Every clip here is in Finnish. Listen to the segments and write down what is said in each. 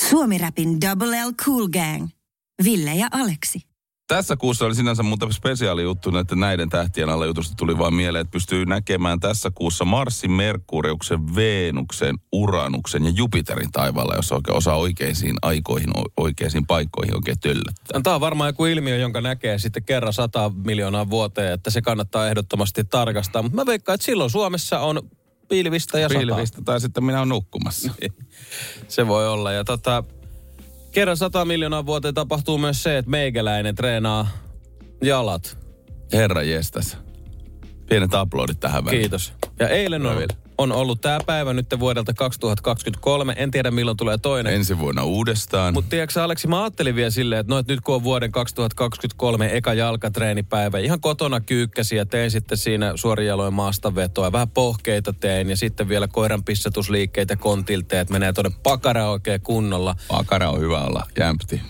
Suomi-räpin Double L Cool Gang. Ville ja Aleksi. Tässä kuussa oli sinänsä muuten spesiaali juttu, että näiden tähtien alla jutusta tuli vaan mieleen, että pystyy näkemään tässä kuussa Marsin, Merkuriuksen, Veenuksen, Uranuksen ja Jupiterin taivaalla, jos oikein osaa oikeisiin aikoihin, oikeisiin paikkoihin oikein töllöttää. Tämä on varmaan joku ilmiö, jonka näkee sitten kerran sata miljoonaa vuoteen, että se kannattaa ehdottomasti tarkastaa. Mutta mä veikkaan, että silloin Suomessa on pilvistä ja Pilvistä tai sitten minä olen nukkumassa. Se voi olla. Ja tota, kerran sata miljoonaa vuoteen tapahtuu myös se, että meikäläinen treenaa jalat. Herra jestas. Pienet aplodit tähän väliin. Kiitos. Ja eilen on, on ollut tämä päivä nyt vuodelta 2023. En tiedä milloin tulee toinen. Ensi vuonna uudestaan. Mutta tiedätkö Aleksi, mä ajattelin vielä silleen, että, no, että nyt kun on vuoden 2023 eka jalkatreenipäivä, ihan kotona kyykkäsin ja tein sitten siinä suorijaloin maastavetoa, vähän pohkeita tein ja sitten vielä koiran pissatusliikkeitä kontilta, että menee tuonne pakara oikein kunnolla. Pakara on hyvä olla jämpti.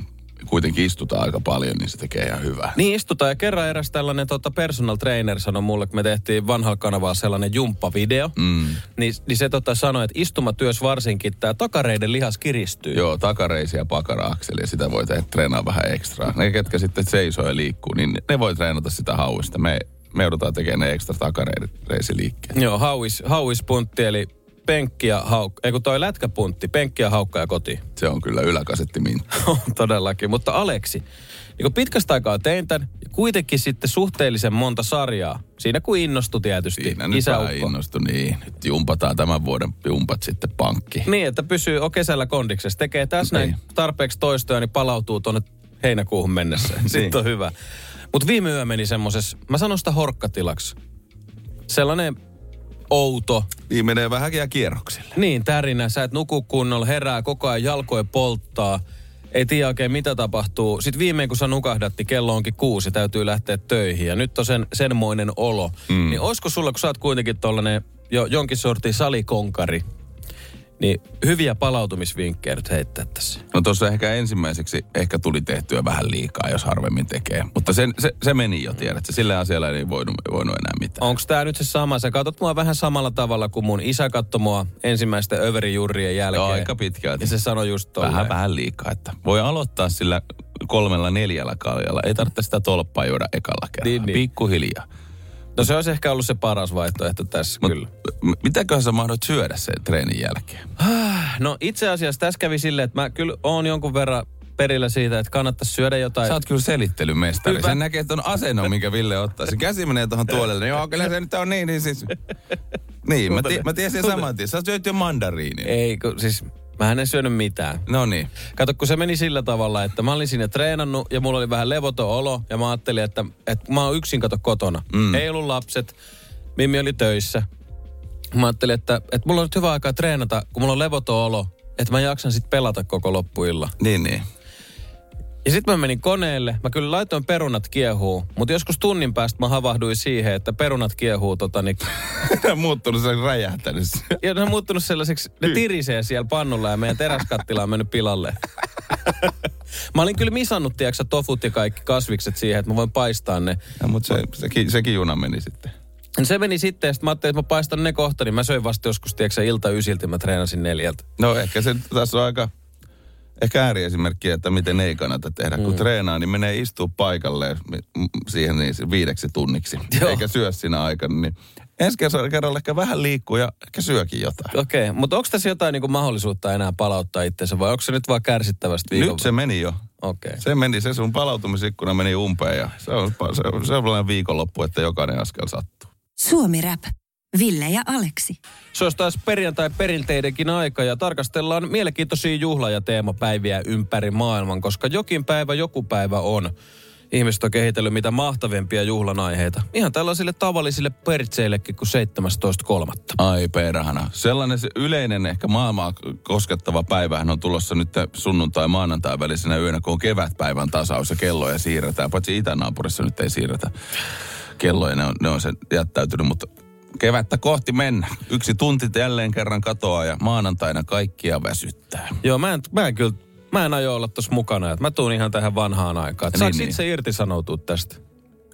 Kuitenkin istutaan aika paljon, niin se tekee ihan hyvää. Niin istutaan ja kerran eräs tällainen tota, personal trainer sanoi mulle, kun me tehtiin vanhalla kanavalla sellainen jumppavideo, Mm. niin, niin se tota, sanoi, että istumatyös varsinkin tämä takareiden lihas kiristyy. Joo, takareisi ja pakara-akseli, ja sitä voi tehdä treenaa vähän ekstraa. Ne, ketkä sitten seisoo ja liikkuu, niin ne voi treenata sitä hauista. Me, me joudutaan tekemään ne ekstra takareisiliikkeet. Joo, hauis, hauispuntti eli penkki ja haukka, ei kun toi lätkäpuntti, penkki ja haukka ja koti. Se on kyllä yläkasetti min. Todellakin, mutta Aleksi, niin kun pitkästä aikaa tein tämän, ja kuitenkin sitten suhteellisen monta sarjaa. Siinä kun innostui tietysti Siinä nyt vähän innostu, niin. Nyt jumpataan tämän vuoden jumpat sitten pankki. Niin, että pysyy on kesällä kondiksessa. Tekee tässä Niin. näin tarpeeksi toistoja, niin palautuu tuonne heinäkuuhun mennessä. Sitten on hyvä. Mutta viime yö meni semmosessa, mä sanon sitä horkkatilaksi. Sellainen outo, Niin menee vähän jää kierroksille. niin tärinä, sä et nuku kunnolla, herää koko ajan jalkoja polttaa. Ei tiedä oikein mitä tapahtuu. Sitten viimein kun sä nukahdat, niin kello onkin kuusi, täytyy lähteä töihin. Ja nyt on sen, senmoinen olo. Mm. Niin olisiko sulla, kun sä oot kuitenkin tollanen jo, jonkin sortin salikonkari, niin hyviä palautumisvinkkejä nyt heittää tässä. No tuossa ehkä ensimmäiseksi ehkä tuli tehtyä vähän liikaa, jos harvemmin tekee. Mutta sen, se, se meni jo, tiedätkö? Sillä asialla ei voinut, voinut enää mitään. Onko tämä nyt se sama? Sä katsot mua vähän samalla tavalla kuin mun isä katsoi mua ensimmäisten överijurrien jälkeen. Joo, aika pitkälti. Ja se sanoi just tolleen. Vähän, vähän liikaa. Että voi aloittaa sillä kolmella neljällä kaljalla. Ei tarvitse sitä tolppaa juoda ekalla kerralla. Niin, niin. Pikkuhiljaa. No se olisi ehkä ollut se paras vaihtoehto tässä Mut, kyllä. m- mitäköhän sä mahdot syödä sen treenin jälkeen? No itse asiassa tässä kävi silleen, että mä kyllä oon jonkun verran perillä siitä, että kannattaisi syödä jotain. Sä oot kyllä selittelymestari. Hyvä. Sen näkee, että on asento, minkä Ville ottaa. Se käsi menee tuohon tuolelle. Joo, kyllä se nyt on niin, niin siis... Niin, mä, tie, mä tiesin saman tien. Sä syöt jo mandariinin. Ei, kun siis mä en syönyt mitään. No niin. Kato, kun se meni sillä tavalla, että mä olin siinä treenannut ja mulla oli vähän levoton olo ja mä ajattelin, että, että mä oon yksin kato kotona. Mm. Ei ollut lapset, Mimmi oli töissä. Mä ajattelin, että, että mulla on nyt hyvä aikaa treenata, kun mulla on levoton olo, että mä jaksan sitten pelata koko loppuilla. Niin, niin. Ja sitten mä menin koneelle. Mä kyllä laitoin perunat kiehuu, mutta joskus tunnin päästä mä havahduin siihen, että perunat kiehuu tota niin, Tämä on muuttunut, se on räjähtänyt. ja ne on muuttunut sellaiseksi, ne tirisee siellä pannulla ja meidän teräskattila on mennyt pilalle. mä olin kyllä misannut, tiedätkö, tofut ja kaikki kasvikset siihen, että mä voin paistaa ne. Ja, mutta se, sekin, sekin juna meni sitten. Se meni sitten, ja sitten mä ajattelin, että mä paistan ne kohta, niin mä söin vasta joskus, tiedätkö, ilta ysiltä, mä treenasin neljältä. No ehkä se tässä on aika ehkä ääriesimerkki, että miten ei kannata tehdä. Kun treenaa, niin menee istuu paikalle siihen niin viideksi tunniksi. Joo. Eikä syö siinä aikana. Niin ensi kerralla- kerralla ehkä vähän liikkuu ja ehkä syökin jotain. Okei, okay, mutta onko tässä jotain niin mahdollisuutta enää palauttaa itsensä, vai onko se nyt vaan kärsittävästi viikon? Nyt se meni jo. Okei. Okay. Se meni, se sun palautumisikkuna meni umpeen ja se on, se on, se on sellainen viikonloppu, että jokainen askel sattuu. Suomi Rap. Ville ja Aleksi. Se olisi taas perjantai perinteidenkin aika ja tarkastellaan mielenkiintoisia juhla- ja teemapäiviä ympäri maailman, koska jokin päivä joku päivä on. ihmiset on kehitellyt mitä mahtavimpia juhlan aiheita. Ihan tällaisille tavallisille pertseillekin kuin 17.3. Ai perhana. Sellainen se yleinen ehkä maailmaa koskettava päivähän on tulossa nyt sunnuntai maanantai välisenä yönä, kun on kevätpäivän tasaus ja kelloja siirretään. Paitsi itänaapurissa nyt ei siirretä kelloja, ne on, ne on sen jättäytynyt, mutta kevättä kohti mennä. Yksi tunti jälleen kerran katoaa ja maanantaina kaikkia väsyttää. Joo, mä en, mä en kyllä, mä en aio olla tossa mukana. Että mä tuun ihan tähän vanhaan aikaan. Niin, saaks niin. itse irtisanoutua tästä?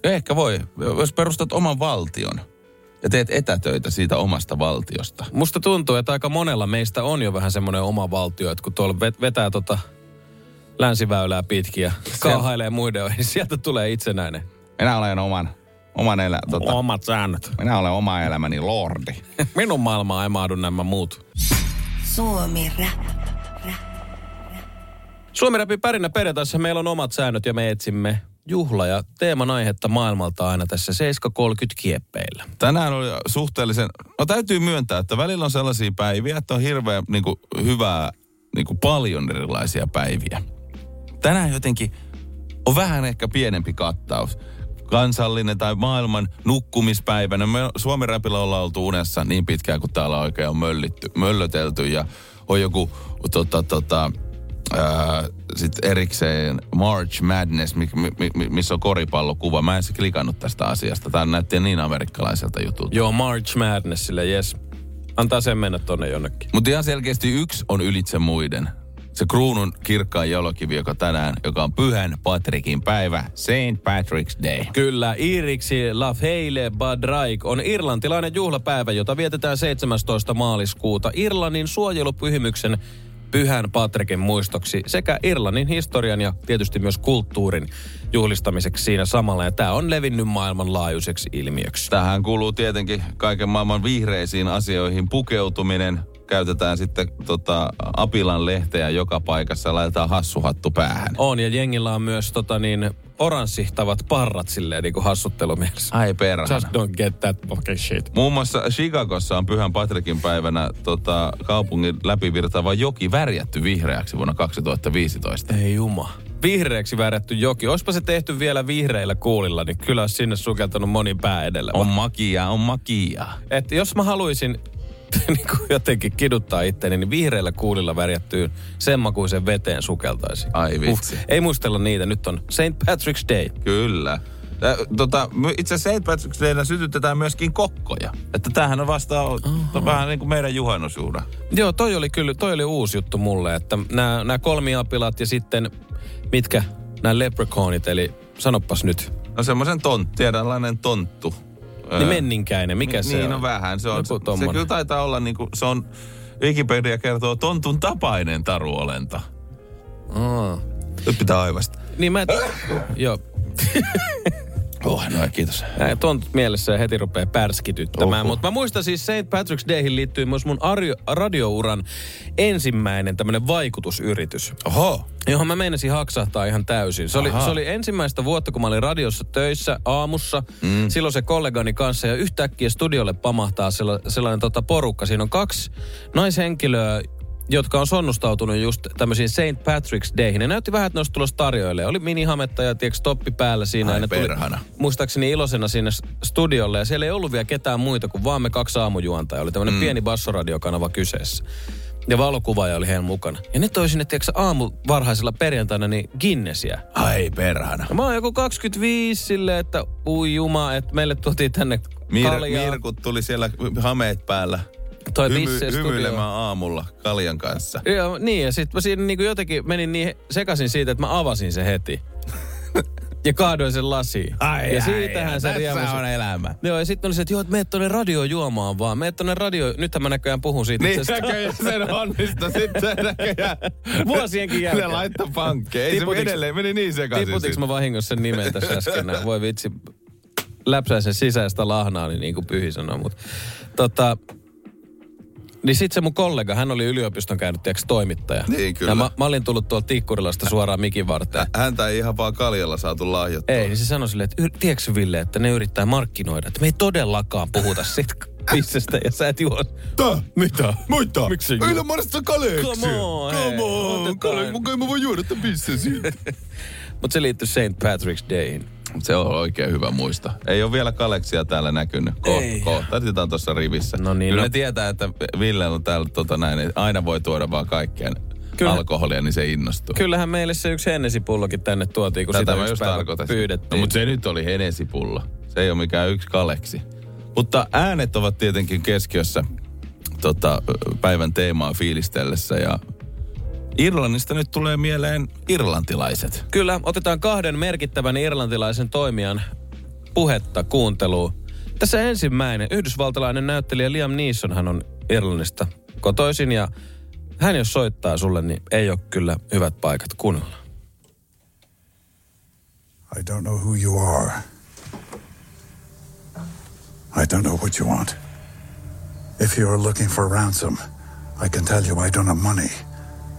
Ehkä voi, jos perustat oman valtion ja teet etätöitä siitä omasta valtiosta. Musta tuntuu, että aika monella meistä on jo vähän semmoinen oma valtio, että kun tuolla vet- vetää tota länsiväylää pitkin ja kaahailee muiden ohi, niin sieltä tulee itsenäinen. Minä olen oman, oman elä, tota, Omat säännöt. minä olen oma elämäni lordi. Minun maailmaan ei mahdu nämä muut. Suomi Rap. Suomi Räpi pärinä perjantaissa meillä on omat säännöt ja me etsimme juhla- ja teeman aihetta maailmalta aina tässä 7.30 kieppeillä. Tänään oli suhteellisen, no täytyy myöntää, että välillä on sellaisia päiviä, että on hirveän niin kuin, hyvää, niin kuin paljon erilaisia päiviä. Tänään jotenkin on vähän ehkä pienempi kattaus. Kansallinen tai maailman nukkumispäivänä. Me Suomen räpillä ollaan oltu unessa niin pitkään, kun täällä oikein on möllitty, möllötelty ja on joku tota, tota, ää, sit erikseen March Madness, mi, mi, mi, missä on koripallokuva. Mä en se klikannut tästä asiasta. Tämä näytti niin amerikkalaiselta jutulta. Joo, March Madnessille, yes. Antaa sen mennä tonne jonnekin. Mutta ihan selkeästi yksi on ylitse muiden. Se kruunun kirkkaan jalokivi, joka tänään, joka on Pyhän Patrikin päivä, St. Patrick's Day. Kyllä, Iriksi La Feile Badraik on irlantilainen juhlapäivä, jota vietetään 17. maaliskuuta Irlannin suojelupyhimyksen Pyhän Patrikin muistoksi sekä Irlannin historian ja tietysti myös kulttuurin juhlistamiseksi siinä samalla. Ja tämä on levinnyt maailmanlaajuiseksi ilmiöksi. Tähän kuuluu tietenkin kaiken maailman vihreisiin asioihin pukeutuminen. Käytetään sitten tota, apilan lehteä joka paikassa ja laitetaan hassuhattu päähän. On, ja jengillä on myös tota niin, oranssihtavat parrat silleen niin kuin hassuttelumielessä. Ai perhana. Just don't get that fucking shit. Muun muassa Chicagossa on Pyhän Patrikin päivänä tota, kaupungin läpivirtaava joki värjätty vihreäksi vuonna 2015. Ei juma. Vihreäksi väärätty joki. Olisipa se tehty vielä vihreillä kuulilla, niin kyllä olisi sinne sukeltanut monin pää edellä. On makia, on makia. Et jos mä haluaisin niin kuin jotenkin kiduttaa itteni, niin vihreillä kuulilla värjättyyn sen makuisen veteen sukeltaisi. Ai vitsi. ei muistella niitä. Nyt on St. Patrick's Day. Kyllä. Ä, Tota, my- itse asiassa St. Patrick's Dayna sytytetään myöskin kokkoja. Että tämähän on vasta on vähän niin kuin meidän juhannusjuhla. Joo, toi oli kyllä, toi oli uusi juttu mulle, että nämä, nämä kolmiapilat ja sitten mitkä nämä leprechaunit, eli sanopas nyt. No semmoisen tonttu, tiedänlainen tonttu. Niin menninkäinen, mikä se niin, on? no vähän. Se, on, Joku se, se kyllä taitaa olla niin kuin, se on, Wikipedia kertoo tontun tapainen taruolenta. Aa. Nyt pitää aivasta. Niin mä... Joo. Oh, no kiitos. Näin tuon mielessä heti rupeaa pärskityttämään. Mutta mä muistan siis St. Patrick's Dayhin liittyy myös mun arjo, radiouran ensimmäinen tämmönen vaikutusyritys. Oho. Johon mä meinasin haksahtaa ihan täysin. Se oli, Aha. se oli ensimmäistä vuotta, kun mä olin radiossa töissä aamussa. Mm. Silloin se kollegani kanssa ja yhtäkkiä studiolle pamahtaa sella, sellainen tota porukka. Siinä on kaksi naishenkilöä, jotka on sonnustautunut just tämmöisiin St. Patrick's Dayhin. Ne näytti vähän, että ne olisi tulossa tarjoille. Oli minihametta ja tiedätkö, toppi päällä siinä. Ai ja ne tuli, perhana. muistaakseni iloisena sinne studiolle. Ja siellä ei ollut vielä ketään muita kuin vaan me kaksi aamujuontajaa. Oli tämmöinen mm. pieni bassoradiokanava kyseessä. Ja valokuvaaja oli heidän mukana. Ja ne toi sinne, tiedätkö, aamu varhaisella perjantaina niin Guinnessia. Ai perhana. Ja mä oon joku 25 silleen, että ui juma, että meille tuotiin tänne Mir, kaljaa. Mirkut tuli siellä hameet päällä. Toi Hymy, hymyilemään aamulla kaljan kanssa. Joo, niin ja sitten mä siinä niinku jotenkin menin niin sekaisin siitä, että mä avasin se heti. ja kaadoin sen lasiin. ja siitähän se riemus. on elämä. Joo, ja sitten oli se, että joo, että meet tonne radio juomaan vaan. Meet tonne radio... Nythän mä näköjään puhun siitä Niin itse asiassa. näköjään sen onnistu sitten näköjään. Vuosienkin Ne jälkeen. laittoi pankkeja. Ei se Tiputiks- edelleen, meni niin sekaisin. Tiputiks mä vahingossa sen nimen tässä äsken? Voi vitsi, läpsäisen sisäistä lahnaa, niin, niin kuin Pyhi sanoi. Mutta tota, niin sit se mun kollega, hän oli yliopiston käynyt tiiäks, toimittaja. Niin, kyllä. Ja mä, mä olin tullut tuolta Tikkurilasta suoraan mikin varteen. Häntä ei ihan vaan kaljalla saatu lahjoittaa. Ei, niin se sanoi silleen, että "Yr- tiedätkö Ville, että ne yrittää markkinoida, että me ei todellakaan puhuta siitä pissestä ja sä et juo. Tää? Mitä? Mitä? Miksi juo? Ei marista kaleeksi. Come on, Come on. Kale, mun kai mä voin juoda tämän pissen siitä. Mutta se liittyy St. Patrick's Dayin. Se on oikein hyvä muista. Ei ole vielä kaleksia täällä näkynyt. Ko-. Kohta tuossa rivissä. No niin, Kyllä no. ne tietää, että Ville on täällä tota näin, että aina voi tuoda vaan kaikkea Kyllä. alkoholia, niin se innostuu. Kyllähän meille se yksi Hennessy-pullokin tänne tuotiin, kun Tätä sitä yksi just päivä pyydettiin. No, mutta se nyt oli Henesipullo. Se ei ole mikään yksi kaleksi. Mutta äänet ovat tietenkin keskiössä tota, päivän teemaa fiilistellessä ja Irlannista nyt tulee mieleen irlantilaiset. Kyllä, otetaan kahden merkittävän irlantilaisen toimijan puhetta kuunteluun. Tässä ensimmäinen, yhdysvaltalainen näyttelijä Liam Neeson, hän on Irlannista kotoisin ja hän jos soittaa sulle, niin ei ole kyllä hyvät paikat kuunnella. I don't know who you are. I don't know what you want. If you are looking for ransom, I can tell you I don't have money.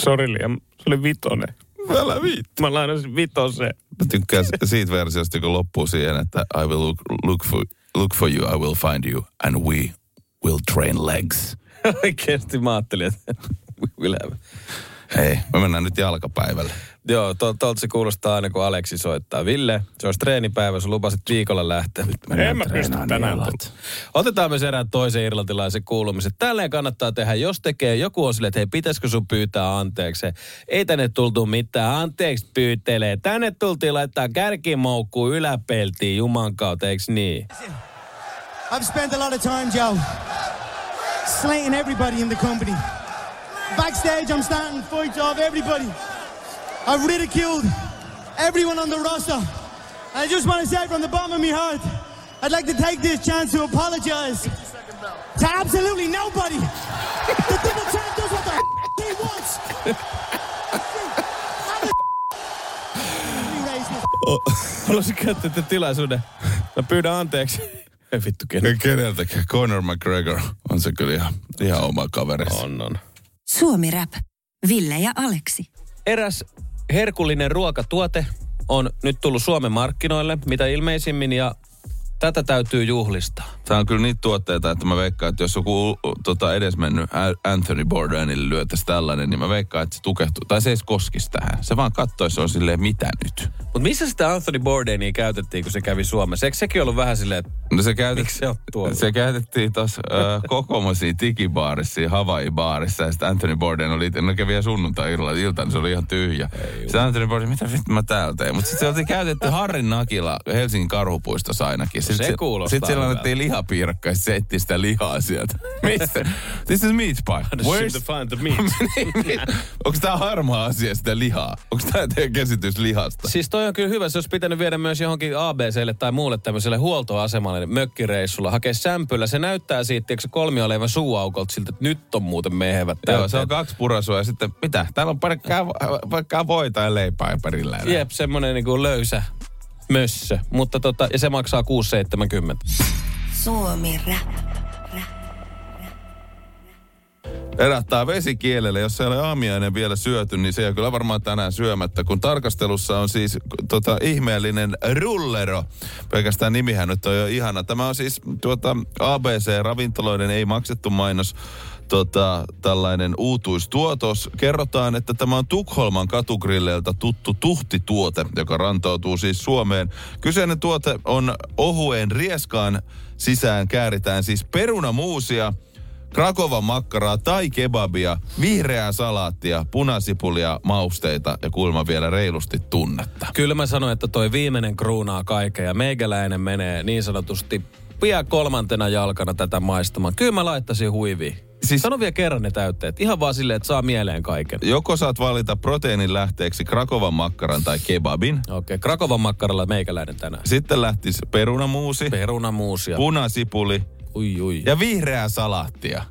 Sori Liam, se oli vitonen. Älä viit. Mä lainasin vitoseen. Mä tykkään siitä versiosta, kun loppuu siihen, että I will look, look, for, look for you, I will find you, and we will train legs. Oikeesti mä ajattelin, että we will have. Hei, me mennään nyt jalkapäivälle. Joo, to, tuolta se kuulostaa aina, kun Aleksi soittaa. Ville, se olisi treenipäivä, sä lupasit viikolla lähteä. En mä pysty tänään. Otetaan myös erään toisen irlantilaisen kuulumisen. Tälleen kannattaa tehdä, jos tekee joku on silleen, että hei, pitäisikö sun pyytää anteeksi. Ei tänne tultu mitään, anteeksi pyytelee. Tänne tultiin laittaa kärkimoukkuun yläpeltiin Juman kautta, eiks niin? I've spent a lot of time, Joe, slating everybody in the company. Backstage, I'm starting fights off everybody. I've ridiculed everyone on the roster. I just want to say from the bottom of my heart, I'd like to take this chance to apologize to absolutely nobody. The double champ does what the f- he wants. Haluaisin käyttää tämän tilaisuuden. Mä pyydän anteeksi. Ei vittu kenen. Keneltäkään? Conor McGregor on se kyllä ihan, ihan oma kaveri. On, on. Suomi Rap. Ville ja Aleksi. Eräs herkullinen ruokatuote on nyt tullut Suomen markkinoille, mitä ilmeisimmin, ja tätä täytyy juhlistaa. Tämä on kyllä niitä tuotteita, että mä veikkaan, että jos joku tota, edesmennyt Anthony Bourdainille lyötäisi tällainen, niin mä veikkaan, että se tukehtuu. Tai se ei koskisi tähän. Se vaan katsoisi, se on silleen, mitä nyt? Mutta missä sitä Anthony Bourdainia käytettiin, kun se kävi Suomessa? Eikö sekin ollut vähän silleen, että No se, käytet, Miksi se on tuolla? se käytettiin tuossa äh, kokomosia tikibaarissa, Hawaii-baarissa. Ja sitten Anthony Bourdain oli, no kävi vielä sunnuntai-illalla, iltana se oli ihan tyhjä. Sitten Anthony Bourdain, mitä vittu mä täällä teen? Mutta sitten se oltiin käytetty Harrin Nakila Helsingin karhupuistossa ainakin. Sit se kuulostaa Sitten annettiin lihapiirakka ja se etti sitä lihaa sieltä. Mistä? This is meat pie. Where's to find the meat? Onko tämä harmaa asia sitä lihaa? Onko tämä teidän käsitys lihasta? Siis toi on kyllä hyvä, se olisi pitänyt viedä myös johonkin ABClle tai muulle tämmöiselle huoltoasemalle niin mökkireissulla, hakea sämpylä. Se näyttää siitä, eikö se kolmioleivä suuaukolta siltä, että nyt on muuten mehevät Joo, se on kaksi purasua ja sitten mitä? Täällä on pelkkää, pelkkää voita ja leipää ympärillä. Jep, semmonen niinku löysä mössö. Mutta tota, ja se maksaa 6,70. Suomi Rap. Erähtää vesikielelle. Jos ei ole aamiainen vielä syöty, niin se ei kyllä varmaan tänään syömättä, kun tarkastelussa on siis tota, ihmeellinen rullero. Pelkästään nimihän nyt on jo ihana. Tämä on siis tuota, ABC-ravintoloiden ei maksettu mainos tota, tällainen uutuistuotos. Kerrotaan, että tämä on Tukholman katugrilleiltä tuttu tuhtituote, joka rantautuu siis Suomeen. Kyseinen tuote on ohuen rieskaan sisään kääritään siis perunamuusia, Krakovan makkaraa tai kebabia, vihreää salaattia, punasipulia, mausteita ja kuulemma vielä reilusti tunnetta. Kyllä mä sanoin, että toi viimeinen kruunaa kaiken ja meikäläinen menee niin sanotusti pian kolmantena jalkana tätä maistamaan. Kyllä mä laittaisin huiviin. Siis... Sano vielä kerran ne täytteet. Ihan vaan silleen, että saa mieleen kaiken. Joko saat valita proteiinin lähteeksi Krakovan makkaran tai kebabin. Okei, okay. Krakovan makkaralla meikäläinen tänään. Sitten lähtisi perunamuusi, Perunamuusia. punasipuli, Ui, ui. Ja vihreää salaattia.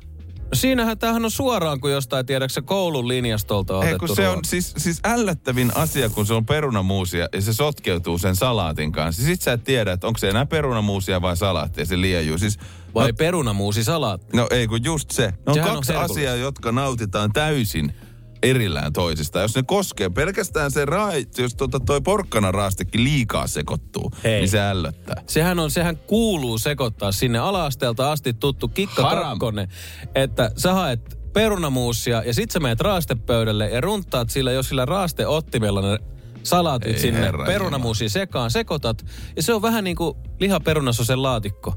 No siinähän tämähän on suoraan kuin jostain, tiedätkö koulun linjastolta Ei, otettu kun se on siis, siis ällöttävin asia, kun se on perunamuusia ja se sotkeutuu sen salaatin kanssa. Sitten sä et tiedä, että onko se enää perunamuusia vai salaattia, se liejuu. Siis, Vai no, perunamuusi salaatti. no ei kun just se. Ne on Sehän on kaksi herkullista. asiaa, jotka nautitaan täysin erillään toisistaan. Jos ne koskee pelkästään se rai, jos tota toi porkkana raastekin liikaa sekoittuu, Hei. niin se ällöttää. Sehän on, sehän kuuluu sekoittaa sinne alaasteelta asti tuttu kikka Haram. kakkonen, että sä haet perunamuusia ja sit sä menet raastepöydälle ja runtaat sillä, jos sillä raasteottimella ne salaatit Ei sinne herra perunamuusiin sekaan, sekoitat. Ja se on vähän niin kuin lihaperunasosen laatikko.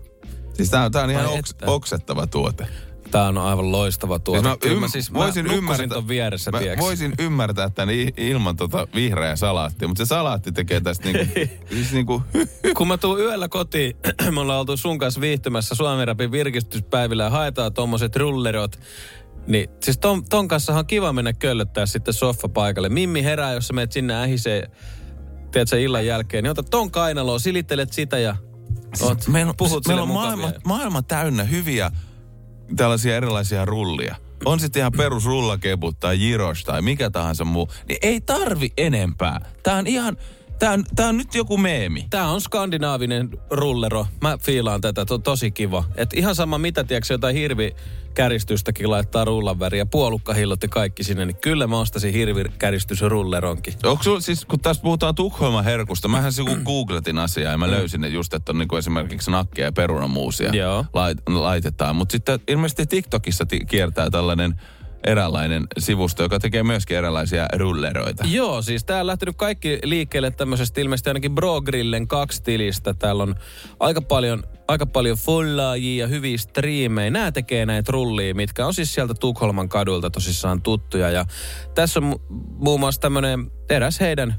Siis tää on, tää on ihan oks, oksettava tuote. Tää on aivan loistava tuote. Siis mä Kyllä ymm- mä siis mä voisin nukkusin ymmärtää, vieressä, mä voisin ymmärtää tämän ilman tota vihreää salaattia, mutta se salaatti tekee tästä niinku, siis niinku, Kun mä tuun yöllä kotiin, me ollaan oltu sun kanssa viihtymässä Suomen Rapin virkistyspäivillä ja haetaan tommoset rullerot. Niin siis ton, ton kanssa on kiva mennä köllöttää sitten soffapaikalle. Mimmi herää, jos sä menet sinne ähiseen, tiedät sä illan jälkeen, niin ota ton kainaloon, silittelet sitä ja oot, meillä on, puhut meillä sille on maailma, maailma täynnä hyviä tällaisia erilaisia rullia. On sitten ihan perus rullakebut tai gyros tai mikä tahansa muu. Niin ei tarvi enempää. Tää on ihan, tää on, tää on nyt joku meemi. Tää on skandinaavinen rullero. Mä fiilaan tätä, to, tosi kiva. Et ihan sama mitä, tiedätkö, jotain hirvikäristystäkin laittaa rullan väriä, puolukkahillot ja kaikki sinne, niin kyllä mä ostasin hirvikäristysrulleronkin. Onko sulla siis, kun tässä puhutaan Tukholman herkusta, mähän se googletin asiaa ja mä löysin ne just, että on niinku esimerkiksi nakkeja ja perunamuusia Joo. lait, laitetaan. Mutta sitten ilmeisesti TikTokissa ti- kiertää tällainen eräänlainen sivusto, joka tekee myöskin erilaisia rulleroita. Joo, siis tää on lähtenyt kaikki liikkeelle tämmöisestä ilmeisesti ainakin Bro Grillen kaksi tilistä. Täällä on aika paljon, aika paljon follaajia ja hyviä striimejä. Nämä tekee näitä rullia, mitkä on siis sieltä Tukholman kadulta tosissaan tuttuja. Ja tässä on mu- muun muassa tämmönen eräs heidän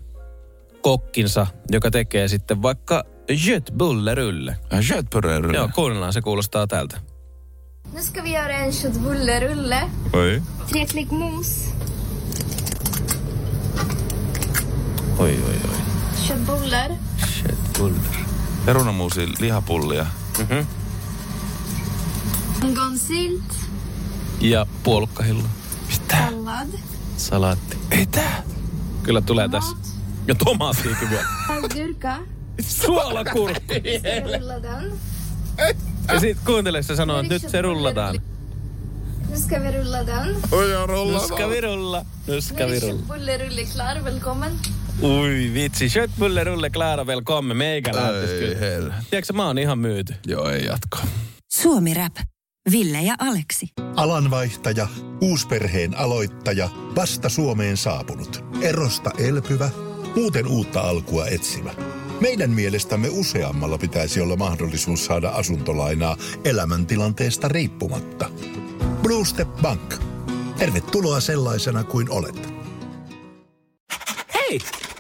kokkinsa, joka tekee sitten vaikka Jötbullerulle. Köttbullerulle. Joo, kuunnellaan, se kuulostaa tältä. Nu ska vi göra en köttbullerulle. Oi. Tre klick mos, Oi, oi, oi. köttbullar, Jötbuller. Perunamuusi, lihapullia. Umgångssylt, Ja puolukkahillo. sallad, Salaatti. Mitä? Kyllä tulee tässä. Ja tomaattiikin vielä. agurka. Suolakurkku. Ska rulla den. Ja sit kuuntele, se sanoo, että nyt se rullataan. Ska vi rulla den. Oi, on rulla. Nuska virulla, Nu nuska är det virulla. köttbullerulle klar. Välkommen. Ui vitsi, Schöttbulle rulle Klara velkomme, meikä Ei hel. Tiedätkö, mä oon ihan myyty. Joo, ei jatko. Suomi Rap. Ville ja Aleksi. Alanvaihtaja, uusperheen aloittaja, vasta Suomeen saapunut, erosta elpyvä, muuten uutta alkua etsimä. Meidän mielestämme useammalla pitäisi olla mahdollisuus saada asuntolainaa elämäntilanteesta riippumatta. Blue Step Bank. Tervetuloa sellaisena kuin olet. Hei!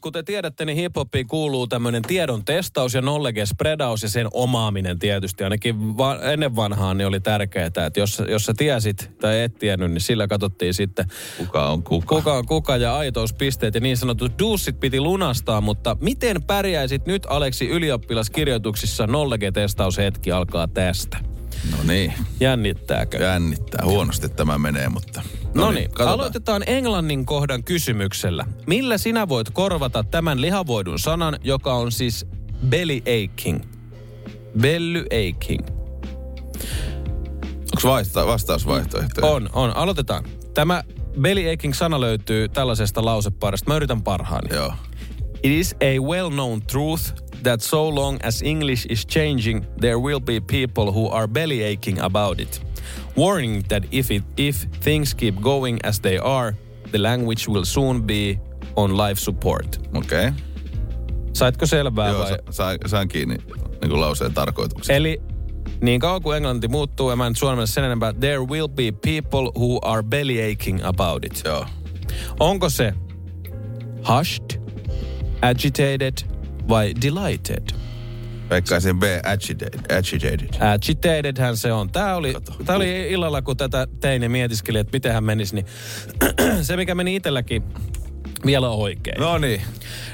Kuten tiedätte, niin hiphopiin kuuluu tämmöinen tiedon testaus ja knowledge spreadaus ja sen omaaminen tietysti. Ainakin va- ennen vanhaan niin oli tärkeää, että jos, jos sä tiesit tai et tiennyt, niin sillä katsottiin sitten Kuka on kuka? kuka on kuka ja aitouspisteet ja niin sanotut duussit piti lunastaa, mutta miten pärjäisit nyt Aleksi ylioppilaskirjoituksissa knowledge-testaushetki alkaa tästä? No niin, Jännittääkö? jännittää. Huonosti tämä menee, mutta... No niin, aloitetaan englannin kohdan kysymyksellä. Millä sinä voit korvata tämän lihavoidun sanan, joka on siis belly aching? Belly aching. Onko vaista- vastausvaihtoehtoja? On, on. Aloitetaan. Tämä belly aching sana löytyy tällaisesta lauseparista. Mä yritän parhaani. Joo. It is a well-known truth that so long as English is changing, there will be people who are belly aching about it. Warning that if, it, if things keep going as they are, the language will soon be on life support. Okei. Okay. Saitko selvää Joo, vai? sa- sa- saan kiinni niin kuin lauseen tarkoituksen. Eli Niin kauan kuin englanti muuttuu, ja mä en nyt suomennassa sen enempää, there will be people who are belly aching about it. Joo. Onko se hushed, agitated vai delighted? Veikkaisin B, agitated. agitated. Agitededhän se on. Tämä oli, tää oli illalla, kun tätä tein ja mietiskeli, että miten hän menisi, niin se mikä meni itselläkin vielä oikein. No niin.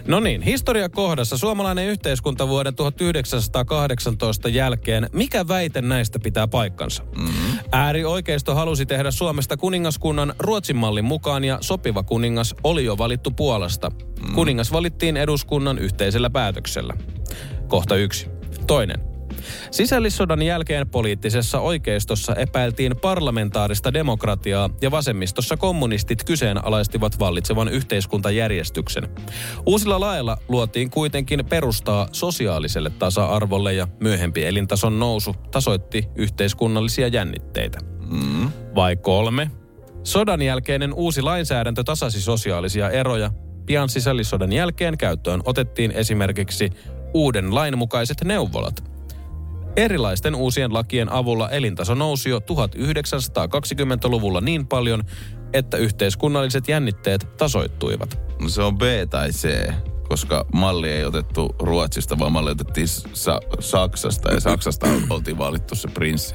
No niin, historiakohdassa suomalainen yhteiskunta vuoden 1918 jälkeen. Mikä väite näistä pitää paikkansa? Mm-hmm. Äärioikeisto halusi tehdä Suomesta kuningaskunnan Ruotsin mallin mukaan ja sopiva kuningas oli jo valittu Puolasta. Mm. Kuningas valittiin eduskunnan yhteisellä päätöksellä. Kohta yksi. Toinen. Sisällissodan jälkeen poliittisessa oikeistossa epäiltiin parlamentaarista demokratiaa ja vasemmistossa kommunistit kyseenalaistivat vallitsevan yhteiskuntajärjestyksen. Uusilla lailla luotiin kuitenkin perustaa sosiaaliselle tasa-arvolle ja myöhempi elintason nousu tasoitti yhteiskunnallisia jännitteitä. Mm. Vai kolme? Sodan jälkeinen uusi lainsäädäntö tasasi sosiaalisia eroja. Pian sisällissodan jälkeen käyttöön otettiin esimerkiksi uuden lain mukaiset neuvolat. Erilaisten uusien lakien avulla elintaso nousi jo 1920-luvulla niin paljon, että yhteiskunnalliset jännitteet tasoittuivat. No se on B tai C, koska malli ei otettu Ruotsista, vaan malli otettiin Sa- Saksasta ja Saksasta oltiin valittu se prinssi.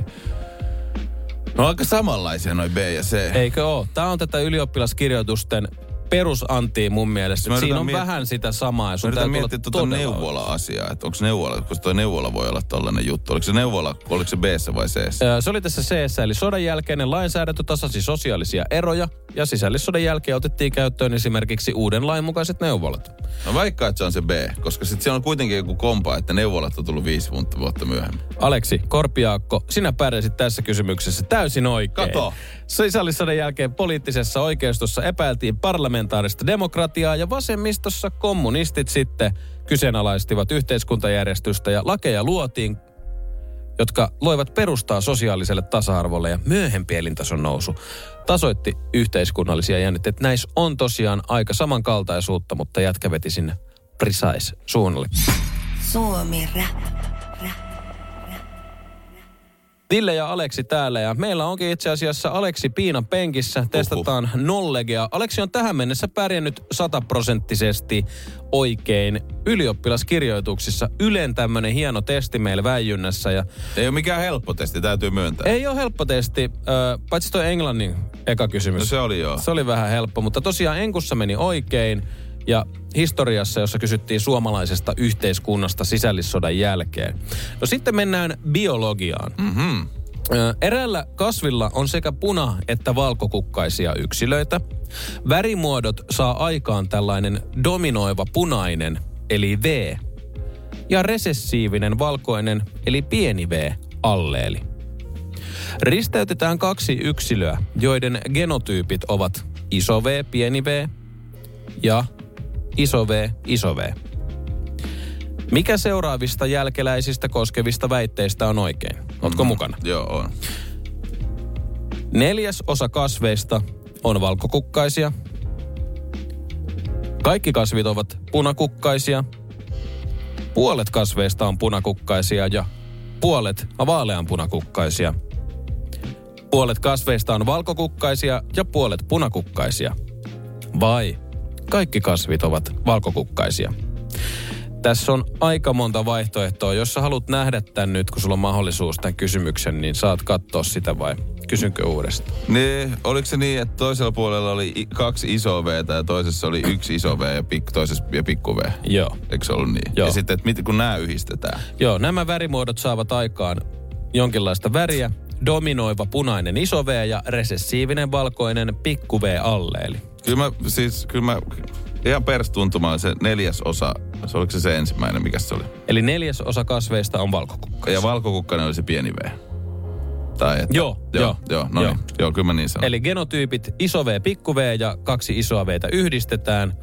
No aika samanlaisia noin B ja C. Eikö oo? Tämä on tätä ylioppilaskirjoitusten perusantia mun mielestä. Mä Siinä on miet- vähän sitä samaa. Ja Mä sun olla miettiä tuota neuvola-asiaa, että onko neuvola, koska tuo neuvola voi olla tollainen juttu. Oliko se neuvola, oliko se B vai C? Se oli tässä c eli sodan jälkeinen lainsäädäntö tasasi sosiaalisia eroja ja sisällissodan jälkeen otettiin käyttöön esimerkiksi uuden lain mukaiset neuvolat. No vaikka, että se on se B, koska sitten siellä on kuitenkin joku kompa, että neuvolat on tullut viisi vuotta, myöhemmin. Aleksi, Korpiaakko, sinä pärjäsit tässä kysymyksessä täysin oikein. Kato. Sisällissodan jälkeen poliittisessa oikeistossa epäiltiin parlamentaarista demokratiaa ja vasemmistossa kommunistit sitten kyseenalaistivat yhteiskuntajärjestystä ja lakeja luotiin, jotka loivat perustaa sosiaaliselle tasa-arvolle ja myöhempi elintason nousu tasoitti yhteiskunnallisia jännitteitä. Näissä on tosiaan aika samankaltaisuutta, mutta jätkä veti sinne precise suunnalle. Suomi rap. Ville ja Aleksi täällä ja meillä onkin itse asiassa Aleksi Piinan penkissä. Testataan Nollegia. Aleksi on tähän mennessä pärjännyt sataprosenttisesti oikein ylioppilaskirjoituksissa. Ylen tämmönen hieno testi meillä väijynnässä ja Ei ole mikään helppo testi, täytyy myöntää. ei ole helppo testi, paitsi toi englannin eka kysymys. No se oli joo. Se oli vähän helppo, mutta tosiaan enkussa meni oikein. Ja historiassa, jossa kysyttiin suomalaisesta yhteiskunnasta sisällissodan jälkeen. No sitten mennään biologiaan. Mm-hmm. Eräällä kasvilla on sekä puna- että valkokukkaisia yksilöitä. Värimuodot saa aikaan tällainen dominoiva punainen, eli V, ja resessiivinen valkoinen, eli pieni V, alleeli. Risteytetään kaksi yksilöä, joiden genotyypit ovat iso V, pieni V ja iso V, iso V. Mikä seuraavista jälkeläisistä koskevista väitteistä on oikein? Ootko mukana? Joo, on. Neljäs osa kasveista on valkokukkaisia. Kaikki kasvit ovat punakukkaisia. Puolet kasveista on punakukkaisia ja puolet vaaleanpunakukkaisia. Puolet kasveista on valkokukkaisia ja puolet punakukkaisia. Vai kaikki kasvit ovat valkokukkaisia? Tässä on aika monta vaihtoehtoa. Jos sä haluat nähdä tämän nyt, kun sulla on mahdollisuus tämän kysymyksen, niin saat katsoa sitä vai kysynkö uudestaan? Niin, oliko se niin, että toisella puolella oli kaksi isoa V ja toisessa oli yksi iso V ja pik, toisessa ja pikku V? Joo. Eikö se ollut niin? Joo. Ja sitten, että mit, kun nämä yhdistetään. Joo, nämä värimuodot saavat aikaan jonkinlaista väriä, dominoiva punainen iso V ja resessiivinen valkoinen pikku V alleeli. Kyllä mä, siis, kyllä mä, ihan perstuntumalla se neljäs osa, se oliko se se ensimmäinen, mikä se oli? Eli neljäs osa kasveista on valkokukkaisia. Ja valkokukkainen oli se pieni V. Tai että, Joo, joo, joo, joo, no joo. niin, joo, kyllä mä niin sanon. Eli genotyypit iso V, pikku V ja kaksi isoa Vtä yhdistetään.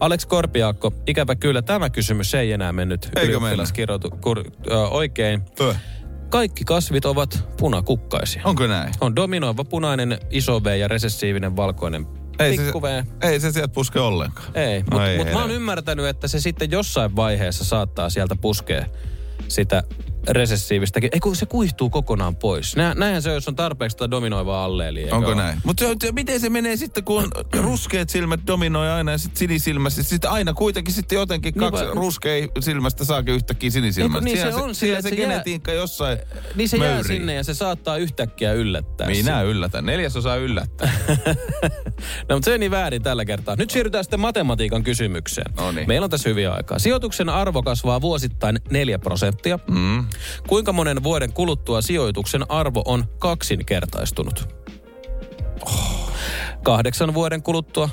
Alex Korpiaakko, ikävä kyllä tämä kysymys ei enää mennyt Eikö ylioppilaskirjoitu- kur, ö, oikein. Öh. Kaikki kasvit ovat punakukkaisia. Onko näin? On dominoiva punainen iso V ja resessiivinen valkoinen Ei se, ei se sieltä puske ollenkaan. Ei, No mutta ei mut mä oon ymmärtänyt, että se sitten jossain vaiheessa saattaa sieltä puskea sitä resessiivistäkin. Ei kun se kuihtuu kokonaan pois. Nä, näinhän se on, jos on tarpeeksi tätä dominoivaa alleelia. Onko näin? Mutta miten se menee sitten, kun on ruskeat silmät dominoi aina ja sitten sinisilmässä. Sitten aina kuitenkin sitten jotenkin Niin kaksi vai- ruskea silmästä saakin yhtäkkiä sinisilmästä. Niin Siellä se on siellä se se jää- genetiikka jossain Niin se jää möyrii. sinne ja se saattaa yhtäkkiä yllättää. Minä yllätän. Neljäsosa yllättää. No, mutta se meni väärin tällä kertaa. Nyt siirrytään sitten matematiikan kysymykseen. Noniin. Meillä on tässä hyviä aikaa. Sijoituksen arvo kasvaa vuosittain 4 prosenttia. Mm. Kuinka monen vuoden kuluttua sijoituksen arvo on kaksinkertaistunut? Kahdeksan vuoden kuluttua,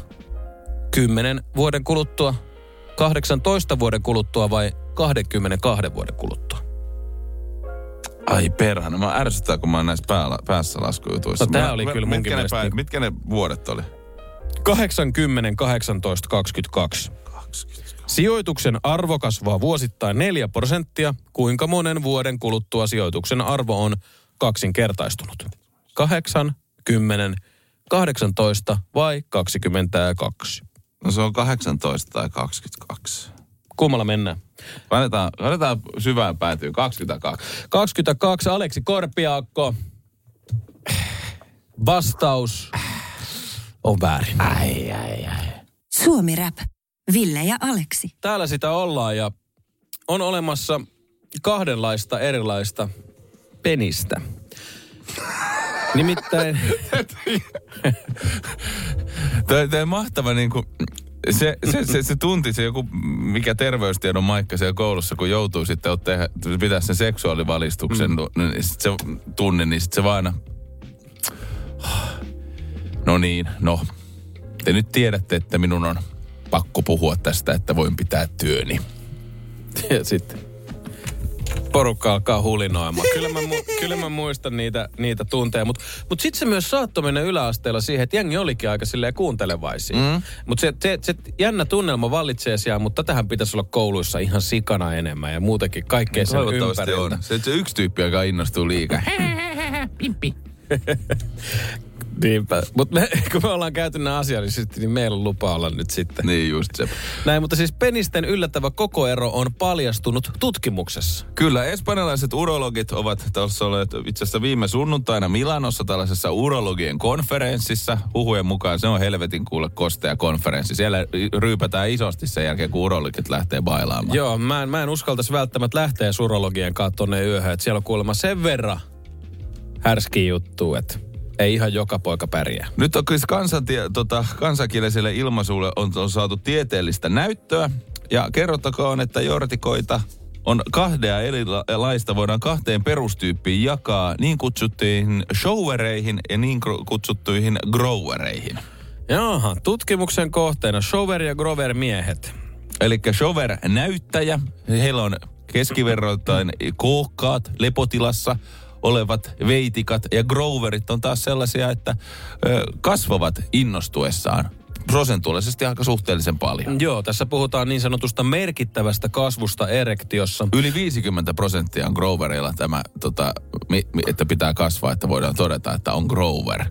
kymmenen vuoden kuluttua, 18 vuoden kuluttua vai 22 vuoden kuluttua? Ai perhana, mä ärsyttää, kun mä oon näissä päällä, päässä laskujutuissa. No, tää Mä- oli mä- kyllä munkin mitkä ne, mielestä niin- mitkä ne vuodet oli? 80, 18, 22. Sijoituksen arvo kasvaa vuosittain 4 prosenttia. Kuinka monen vuoden kuluttua sijoituksen arvo on kaksinkertaistunut? 8, 10, 18 vai 22? No se on 18 tai 22. Kummalla mennään? Laitetaan, laitetaan syvään päätyy 22. 22 Aleksi Korpiaakko. Vastaus on väärin. Ai, ai, ai. Suomi Rap. Ville ja Aleksi. Täällä sitä ollaan ja on olemassa kahdenlaista erilaista penistä. Nimittäin, Tämä, tämä mahtava niin kuin, se, se, se, se, tunti, se joku, mikä terveystiedon maikka siellä koulussa, kun joutuu sitten ottaa, pitää sen seksuaalivalistuksen mm. niin sit se tunne, niin sitten se vaan aina, no niin, no, te nyt tiedätte, että minun on pakko puhua tästä, että voin pitää työni. ja sitten porukka alkaa hulinoimaan. Kyllä mä, mu- kyllä mä muistan niitä, niitä tunteja, mutta mut sitten se myös saattoi mennä yläasteella siihen, että jengi olikin aika silleen kuuntelevaisia. Mm. Mutta se, se, se, jännä tunnelma vallitsee siellä, mutta tähän pitäisi olla kouluissa ihan sikana enemmän ja muutenkin kaikkea sen Toivottavasti ympäriltä. on. Se, se yksi tyyppi, joka innostuu liikaa. Pimpi. Niinpä. Mutta me, kun me ollaan käyty nämä asiallisesti, niin meillä on lupa olla nyt sitten. niin just se. Näin, mutta siis penisten yllättävä kokoero on paljastunut tutkimuksessa. Kyllä, espanjalaiset urologit ovat tuossa olleet itse asiassa viime sunnuntaina Milanossa tällaisessa urologien konferenssissa. Huhujen mukaan se on helvetin kuule kostea konferenssi. Siellä ryypätään isosti sen jälkeen, kun urologit lähtee bailaamaan. Joo, mä en, mä en uskaltaisi välttämättä lähteä surologien kanssa tonne yöhön, että siellä on kuulemma sen verran härski juttu, että ei ihan joka poika pärjää. Nyt on siis kansantie, tota, kansankieliselle ilmaisulle on, on saatu tieteellistä näyttöä. Ja kerrottakoon, että jortikoita on kahdea erilaista, voidaan kahteen perustyyppiin jakaa niin kutsuttuihin showereihin ja niin kutsuttuihin growereihin. Jaha, tutkimuksen kohteena Shover ja Grover miehet. Eli shower-näyttäjä, heillä on keskiverroittain kookkaat, lepotilassa olevat veitikat ja groverit on taas sellaisia, että ö, kasvavat innostuessaan prosentuaalisesti aika suhteellisen paljon. Joo, tässä puhutaan niin sanotusta merkittävästä kasvusta erektiossa. Yli 50 prosenttia on grovereilla tämä, tota, mi, mi, että pitää kasvaa, että voidaan todeta, että on grover.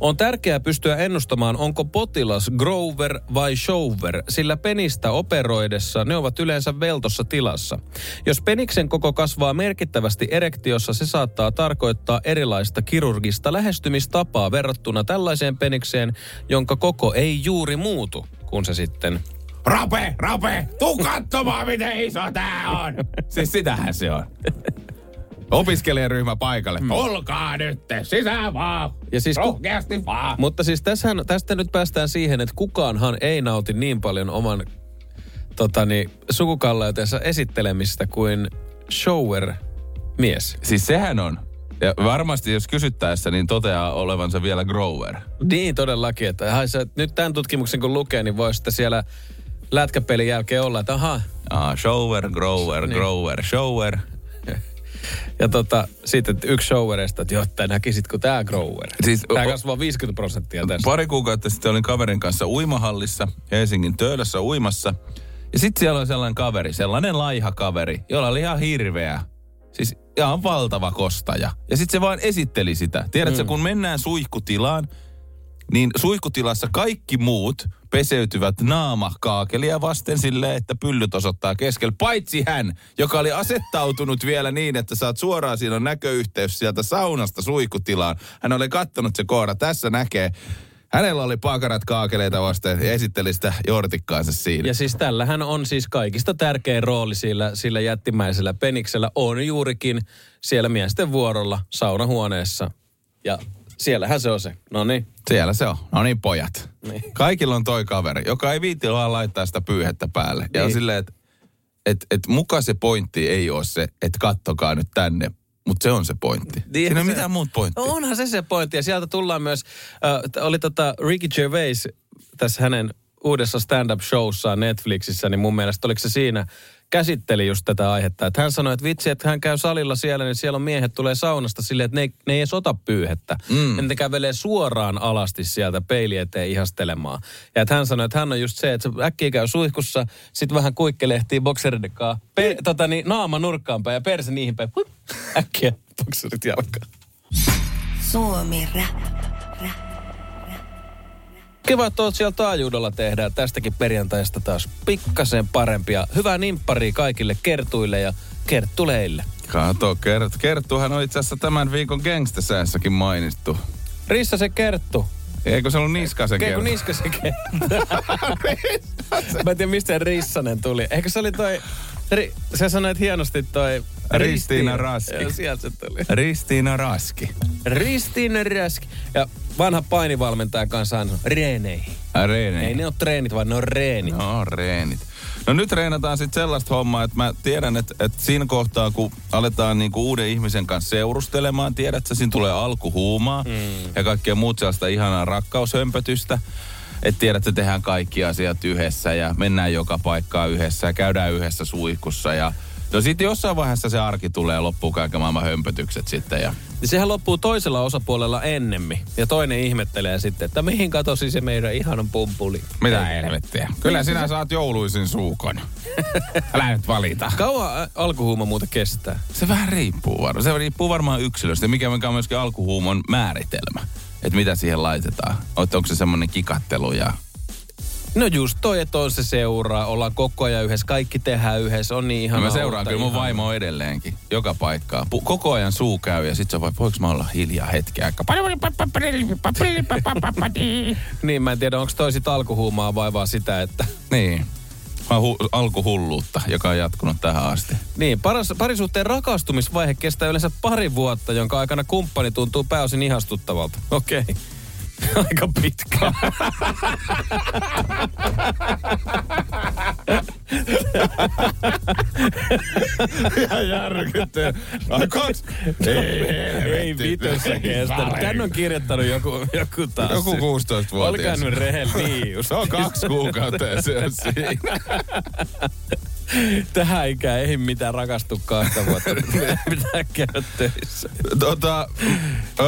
On tärkeää pystyä ennustamaan, onko potilas grover vai shower, sillä penistä operoidessa ne ovat yleensä veltossa tilassa. Jos peniksen koko kasvaa merkittävästi erektiossa, se saattaa tarkoittaa erilaista kirurgista lähestymistapaa verrattuna tällaiseen penikseen, jonka koko ei juuri muutu, kun se sitten... Rape, rape, tuu katsomaan, miten iso tää on. siis sitähän se on. Opiskelijaryhmä paikalle. Mm. Olkaa nyt, sisään vaan. Ja siis ku- Rohkeasti vaan. Mutta siis tässähän, tästä nyt päästään siihen, että kukaanhan ei nauti niin paljon oman totani, sukukalleutensa esittelemistä kuin shower-mies. Siis sehän on. Ja varmasti jos kysyttäessä, niin toteaa olevansa vielä grower. Niin todellakin, että ai, sä, nyt tämän tutkimuksen kun lukee, niin voi sitten siellä lätkäpelin jälkeen olla, että aha. Ah, shower, grower, Niin. niin. grower, shower. Ja tota, sitten yksi showerista, että jotta näkisitkö tämä grower. Siis- Tämä o- kasvaa 50 prosenttia tästä. Pari kuukautta sitten olin kaverin kanssa uimahallissa Helsingin Töölössä uimassa. Ja sitten siellä oli sellainen kaveri, sellainen laiha kaveri, jolla oli ihan hirveä, siis ihan valtava kostaja. Ja sitten se vaan esitteli sitä. Tiedätkö, mm. kun mennään suihkutilaan, niin suihkutilassa kaikki muut peseytyvät naamakaakelia vasten silleen, että pyllyt osoittaa keskellä. Paitsi hän, joka oli asettautunut vielä niin, että saat suoraan siinä näköyhteys sieltä saunasta suihkutilaan. Hän oli kattonut se koora. Tässä näkee. Hänellä oli pakarat kaakeleita vasten ja esitteli sitä jortikkaansa siinä. Ja siis tällähän on siis kaikista tärkein rooli sillä, sillä jättimäisellä peniksellä on juurikin siellä miesten vuorolla saunahuoneessa. Ja siellähän se on se. No niin. Siellä se on. No niin, pojat. Niin. Kaikilla on toi kaveri, joka ei viitti vaan laittaa sitä pyyhettä päälle. Ja on Niin. silleen, että et, et muka se pointti ei ole se, että kattokaa nyt tänne. Mutta se on se pointti. Niin, Siinä ole se- mitään muuta pointtia. No onhan se se pointti. Ja sieltä tullaan myös, äh, oli tota Ricky Gervais tässä hänen uudessa stand-up-showssaan Netflixissä, niin mun mielestä oliko se siinä, käsitteli just tätä aihetta. Että hän sanoi, että vitsi, että hän käy salilla siellä, niin siellä on miehet tulee saunasta silleen, että ne, ei- ne ei edes ota pyyhettä. Mm. Ne kävelee suoraan alasti sieltä peili eteen ihastelemaan. Ja että hän sanoi, että hän on just se, että se äkkiä käy suihkussa, sitten vähän kuikkelehtii boksereiden kanssa, pe- tota niin, naama nurkkaan päin ja perse niihin päin. Huip, äkkiä bokserit jalkaan. Suomi Rap. Kiva, että oot siellä taajuudella tehdään tästäkin perjantaista taas pikkasen parempia. Hyvää nimpparia kaikille kertuille ja kerttuleille. Kato, Kert, Kerttuhan on itse asiassa tämän viikon gangstersäässäkin mainittu. Rissa se kerttu. Eikö se ollut Niskasen Kerttu? niska se kerttu. Mä en tiedä, mistä Rissanen tuli. Ehkä se oli toi... Ri, sä sanoit hienosti toi... Ristiina Raski. Sieltä se tuli. Ristiina Raski. Ristiina Raski. Ja vanha painivalmentaja kanssa on reeneihin. Reene. Ei ne ole treenit, vaan ne on reenit. No, reenit. No nyt reenataan sitten sellaista hommaa, että mä tiedän, että, että siinä kohtaa, kun aletaan niinku uuden ihmisen kanssa seurustelemaan, tiedät sä, siinä tulee alkuhuumaa mm. ja kaikkea muut sellaista ihanaa rakkaushömpötystä. Että tiedät, että tehdään kaikki asiat yhdessä ja mennään joka paikkaan yhdessä ja käydään yhdessä suihkussa ja No sitten jossain vaiheessa se arki tulee ja loppuu kaiken maailman hömpötykset sitten ja Niin sehän loppuu toisella osapuolella ennemmin. Ja toinen ihmettelee sitten, että mihin katosi se meidän ihanan pumpuli. mitä helvettiä. Kyllä sinä saat jouluisin suukon. Älä nyt valita. Kauan ä, alkuhuuma muuten kestää? Se vähän riippuu varmaan. Se riippuu varmaan yksilöstä, mikä on myöskin alkuhuumon määritelmä. Että mitä siihen laitetaan. Onko se semmoinen kikattelu ja... No just toi, että on se seuraa, ollaan koko ajan yhdessä, kaikki tehdään yhdessä, on niin No ihan mä seuraan kyllä mun vaimo edelleenkin. Joka paikkaa. Pu- koko ajan suu käy ja sit se on vai, voiko mä olla hiljaa hetki aikaa. Niin, mä en tiedä, onko toi sit alkuhuumaa vai vaan sitä, että... Niin. Hu- alkuhulluutta, joka on jatkunut tähän asti. Niin, paras, parisuhteen rakastumisvaihe kestää yleensä pari vuotta, jonka aikana kumppani tuntuu pääosin ihastuttavalta. Okei. Aika pitkä. Ihan järkyttyy. Ai kaksi. Ei, Ei vitossa kestänyt. Tän on kirjoittanut joku, joku taas. Joku 16-vuotias. Olkaa nyt rehellinen. Niin just. Se on kaksi kuukautta ja se on siinä. Tähän ikään ei mitään rakastu kahta vuotta. Pitää käydä töissä. Tota, ö,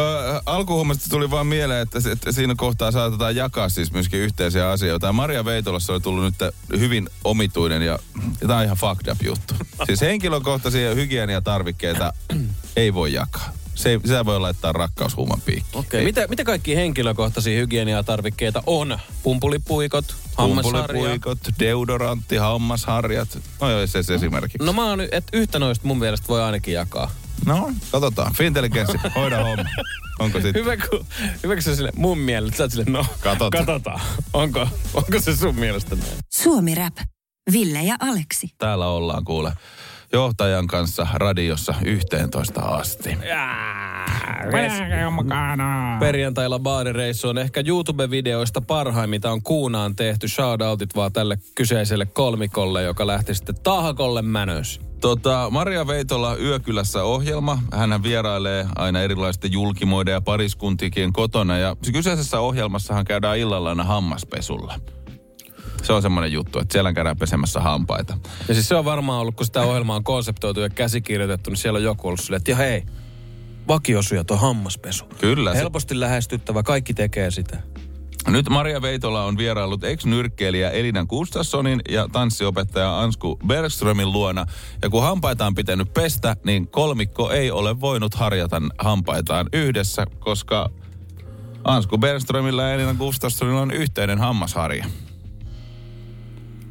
alkuhuomasta tuli vaan mieleen, että, että siinä kohtaa saatetaan jakaa siis myöskin yhteisiä asioita. Ja Maria Veitolassa oli tullut nyt hyvin omituinen ja tämä on ihan fucked up juttu. Siis henkilökohtaisia hygieniatarvikkeita ei voi jakaa. Se sitä voi laittaa rakkaushuuman piikkiin. Okei, okay. mitä, mitä kaikki henkilökohtaisia hygieniatarvikkeita on? Pumpulipuikot. Pumpulipuikot, deodorantti, hammasharjat. No joo, se, se esimerkiksi. No mä oon, että yhtä noista mun mielestä voi ainakin jakaa. No, katsotaan. Fintelligenssi, hoida homma. Onko sitten? Hyvä, kun, hyvä, kun se sille mun mielestä, sä sille, no Katsotaan. katsotaan. Onko, onko se sun mielestä näin? Suomi Rap. Ville ja Aleksi. Täällä ollaan kuule johtajan kanssa radiossa 11 asti. Perjantailla baarireissu on ehkä YouTube-videoista parhain, mitä on kuunaan tehty. Shoutoutit vaan tälle kyseiselle kolmikolle, joka lähti sitten Tahakolle mänös. Tota, Maria Veitola Yökylässä ohjelma. Hän vierailee aina erilaisten julkimoiden ja pariskuntikien kotona. Ja se kyseisessä ohjelmassahan käydään illalla aina hammaspesulla. Se on semmoinen juttu, että siellä käydään pesemässä hampaita. Ja siis se on varmaan ollut, kun sitä ohjelmaa on konseptoitu ja käsikirjoitettu, niin siellä on joku ollut silleen, että hei, vakiosuja tuo hammaspesu. Kyllä. Se, Helposti lähestyttävä, kaikki tekee sitä. nyt Maria Veitola on vierailut ex-nyrkkeilijä Elina Gustafssonin ja tanssiopettaja Ansku Bergströmin luona. Ja kun hampaita on pitänyt pestä, niin kolmikko ei ole voinut harjata hampaitaan yhdessä, koska Ansku Bergströmillä ja Elina Gustafssonilla on yhteinen hammasharja.